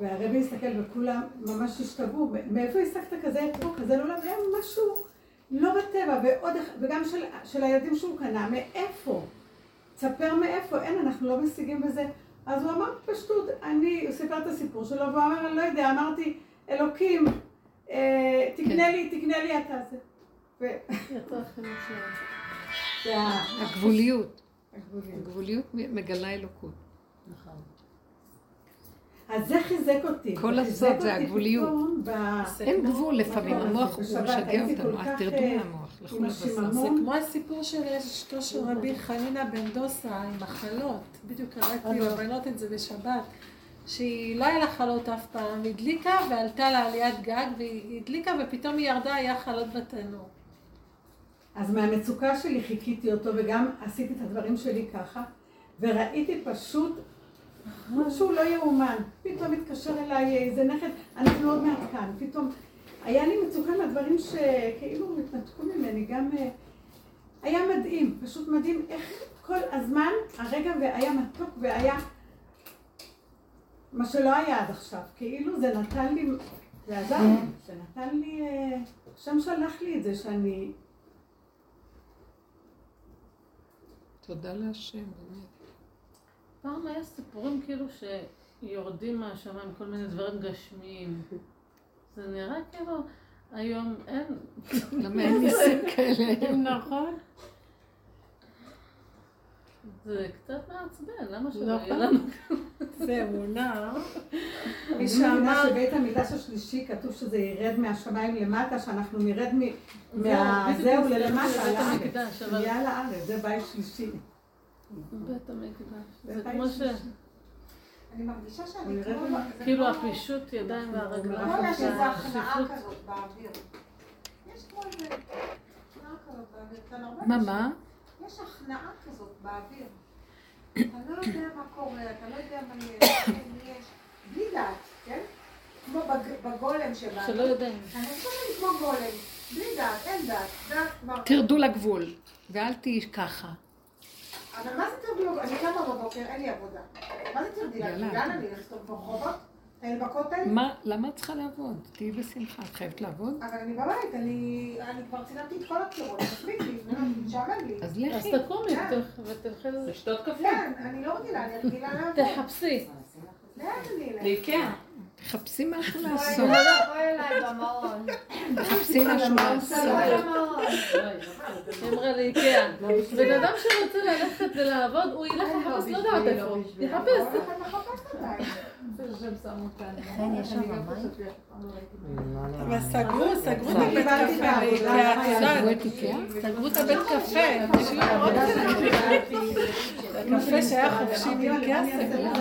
והרבי הסתכל וכולם ממש השתגעו, מאיפה השגת כזה אתרוג, כזה לולב? היה משהו לא בטבע, ועוד, וגם של, של הילדים שהוא קנה, מאיפה? תספר מאיפה, אין, אנחנו לא משיגים בזה. אז הוא אמר פשטות, אני, הוא סיפר את הסיפור שלו, והוא אמר, אני לא יודע, אמרתי, אלוקים, אה, תקנה לי, תקנה לי אתה זה. ו- הגבוליות. הגבוליות. הגבוליות מגלה אלוקות. אז זה חיזק אותי. כל חיזק זה הגבוליות. אין גבול לפעמים, המוח? הוא משגע אותנו, אז תרדו אה, מהמוח. זה. כמו הסיפור של אשתו של רבי חנינא בן דוסה עם מחלות. בדיוק קראתי לבנות את זה בשבת. שהיא לא היה לה חלות אף פעם, היא הדליקה ועלתה לעליית גג והיא הדליקה ופתאום היא ירדה, היה חלות בתנור. אז מהמצוקה שלי חיכיתי אותו וגם עשיתי את הדברים שלי ככה, וראיתי פשוט משהו לא יאומן. פתאום התקשר אליי איזה נכד, אנחנו עוד מעט כאן. פתאום היה לי מצוקה מהדברים שכאילו התנתקו ממני, גם... אה, היה מדהים, פשוט מדהים איך כל הזמן הרגע והיה מתוק והיה מה שלא היה עד עכשיו. כאילו זה נתן לי, זה עזר לי, זה נתן לי, אה, השם שלח לי את זה שאני תודה להשם, באמת. פעם היה סיפורים כאילו שיורדים מהשמיים כל מיני דברים גשמיים. זה נראה כאילו, היום אין. למה אין ניסים כאלה? נכון. זה קצת מעצבן, למה שלא יהיה נכון. לנו? זה אמונה. מי שאמר, שבית המקדש השלישי כתוב שזה ירד מהשמיים למטה, שאנחנו נרד מהזהו זה ללמטה, לארץ. נהיה לארץ, זה בית שלישי. בית המקדש. זה כמו ש... אני מרגישה שאני כמו... כאילו הפישוט ידיים והרגליים. כמו יש איזו הכנעה. כזאת באוויר. יש כמו איזה הכנעה כזאת באוויר. כאן הרבה מה, מה? יש הכנעה כזאת באוויר. אתה לא יודע מה קורה, אתה לא יודע מה יש, כן, יש. בלי דעת, כן? כמו בג- בגולם שבא. שלא יודעים. אני חושבת כמו גולם. בלי דעת, אין דעת. דעת כבר... תרדו לגבול, ואל תהיי ככה. אבל מה זה תרדי? אני קמה בבוקר, אין לי עבודה. מה זה תרדי? לאן אני לכתוב ברחובות? אין בכותל? מה, למה את צריכה לעבוד? תהיי בשמחה. את חייבת לעבוד? אבל אני בבית, אני אני כבר צילמתי את כל הבחירות, מספיק לי, משעמם לי. אז אז לכי. תקומי כן. ותלכי לזה. לשתות קפה. כן, אני לא רגילה, אני רגילה לעבוד. תחפשי. לאן אני אלך? לאיקאה. תחפשי משהו לעשות. בואי אליי במעון. תחפשי משהו לעשות. למעון. אמרה לאיקאה. בן אדם שרוצה ללכת ולעבוד, הוא ילך לחפש לא יודעת איפה. יחפש. אני מחפשת אותה. כן, יש שם מים? אבל סגרו, סגרו את הבית קפה סגרו. את הבית קפה. הקפה שהיה חופשי באיקאה סגרו.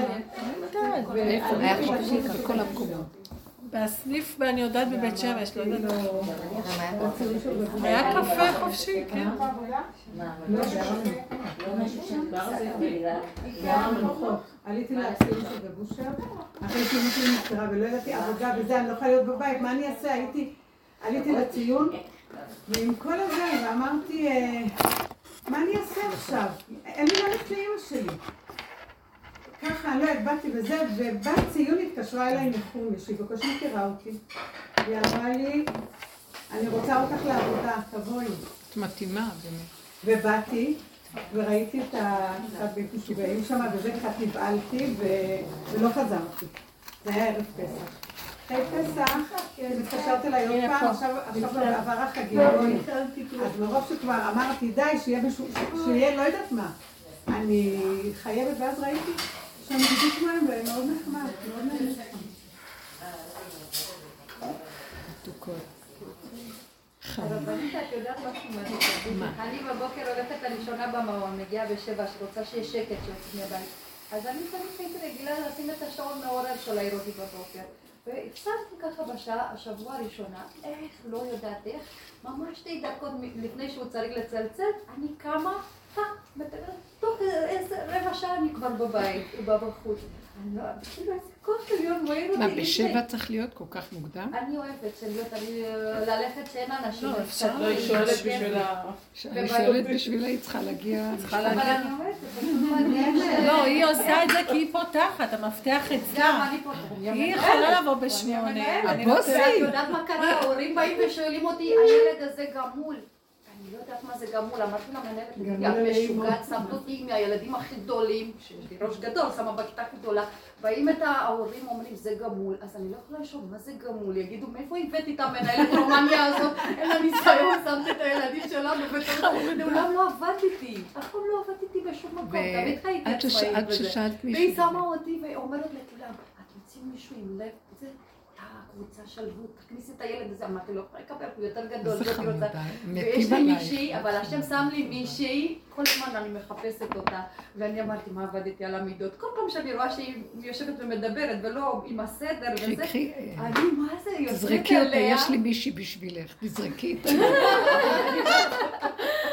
היה חופשי בכל המקומות. בסניף, אני יודעת בבית שמש, לא יודעת. היה קפה חופשי, כן. עליתי לציון של בבושר, אחרי שאימא שלי נפטרה ולא ידעתי עבודה וזה, אני לא יכולה להיות בבית, מה אני אעשה? הייתי, עליתי לציון, ועם כל הזה, ואמרתי, אה, מה אני אעשה עכשיו? אין לי מה ללכת לאימא שלי. ככה, לא באתי וזה, ובת ציון התקשרה אליי מחומי, שהיא בקושי מכירה אותי, והיא אמרה לי, אני רוצה אותך לעבודה, תבואי. את מתאימה, באמת. ובאתי, וראיתי את משוגעים שם, וזה קצת נבהלתי, ו- ולא חזרתי. זה היה ערב פסח. אחרי פסח, התקשרת אליי עוד פעם, עכשיו עכשיו עבר החגים, בואי. אז מרוב שכבר אמרתי, די, שיהיה לא יודעת מה. אני חייבת, ואז ראיתי שם בדיוק מה הם, ומאוד נחמד, מאוד נעים. מתוקות. אני בבוקר הולכת לראשונה במעון, מגיעה בשבע, שרוצה שיהיה שקט שיוצאים מהבית. אז אני תמיד הייתי רגילה לשים את השעון מעורר של העיר אותי בבוקר. והפסקתי ככה בשעה, השבוע הראשונה, איך, לא יודעת איך, ממש שתי דקות לפני שהוא צריך לצלצל, אני קמה, תוך איזה רבע שעה אני כבר בבית, הוא בא בחוץ. אני לא, כאילו איזה כוח עליון מעיר אותי. מה, בשבע צריך להיות כל כך מוקדם? אני אוהבת של להיות, אני ללכת שאין אנשים. לא, אפשר, לא, היא שואלת בשביל ה... אני שואלת בשבילה, היא צריכה להגיע... אבל. אני אומרת. לא, היא עושה את זה כי היא פותחת, המפתח אצלה. היא יכולה לבוא בשמונה. אני הבוסית. ואת יודעת מה קרה? ההורים באים ושואלים אותי, הילד הזה גמול. אני לא יודעת מה זה גמול, אמרתי למנהלת, תגידי, את משוגעת, שמת אותי עם הילדים הכי גדולים, שיש לי ראש גדול, שמה בכיתה הכי גדולה, באים את ההורים אומרים, זה גמול, אז אני לא יכולה לשאול, מה זה גמול? יגידו, מאיפה הבאתי את המנהלת רומניה הזאת? אין לה ניסיון, שמת את הילדים שלנו בתור... לעולם לא עבדת איתי, אף פעם לא עבדתי איתי בשום מקום, תמיד חייתי עצמאית וזה. והיא. שמה אותי ואומרת לכולם, את רוצים מישהו עם לב? זה, הקבוצה שלוות, תכניסי את הילד הזה, אמרתי לו, יכולה לקבל, הוא יותר גדול, איזה. חמודה, ויש לי. מישהי, אבל השם שם לי מישהי, כל הזמן אני מחפשת אותה, ואני אמרתי, מה עבדתי על המידות? כל פעם שאני רואה שהיא יושבת ומדברת, ולא עם הסדר וזה, אני, מה זה, יוצאת תזרקי אותה. יש לי מישהי בשבילך, תזרקי אותה.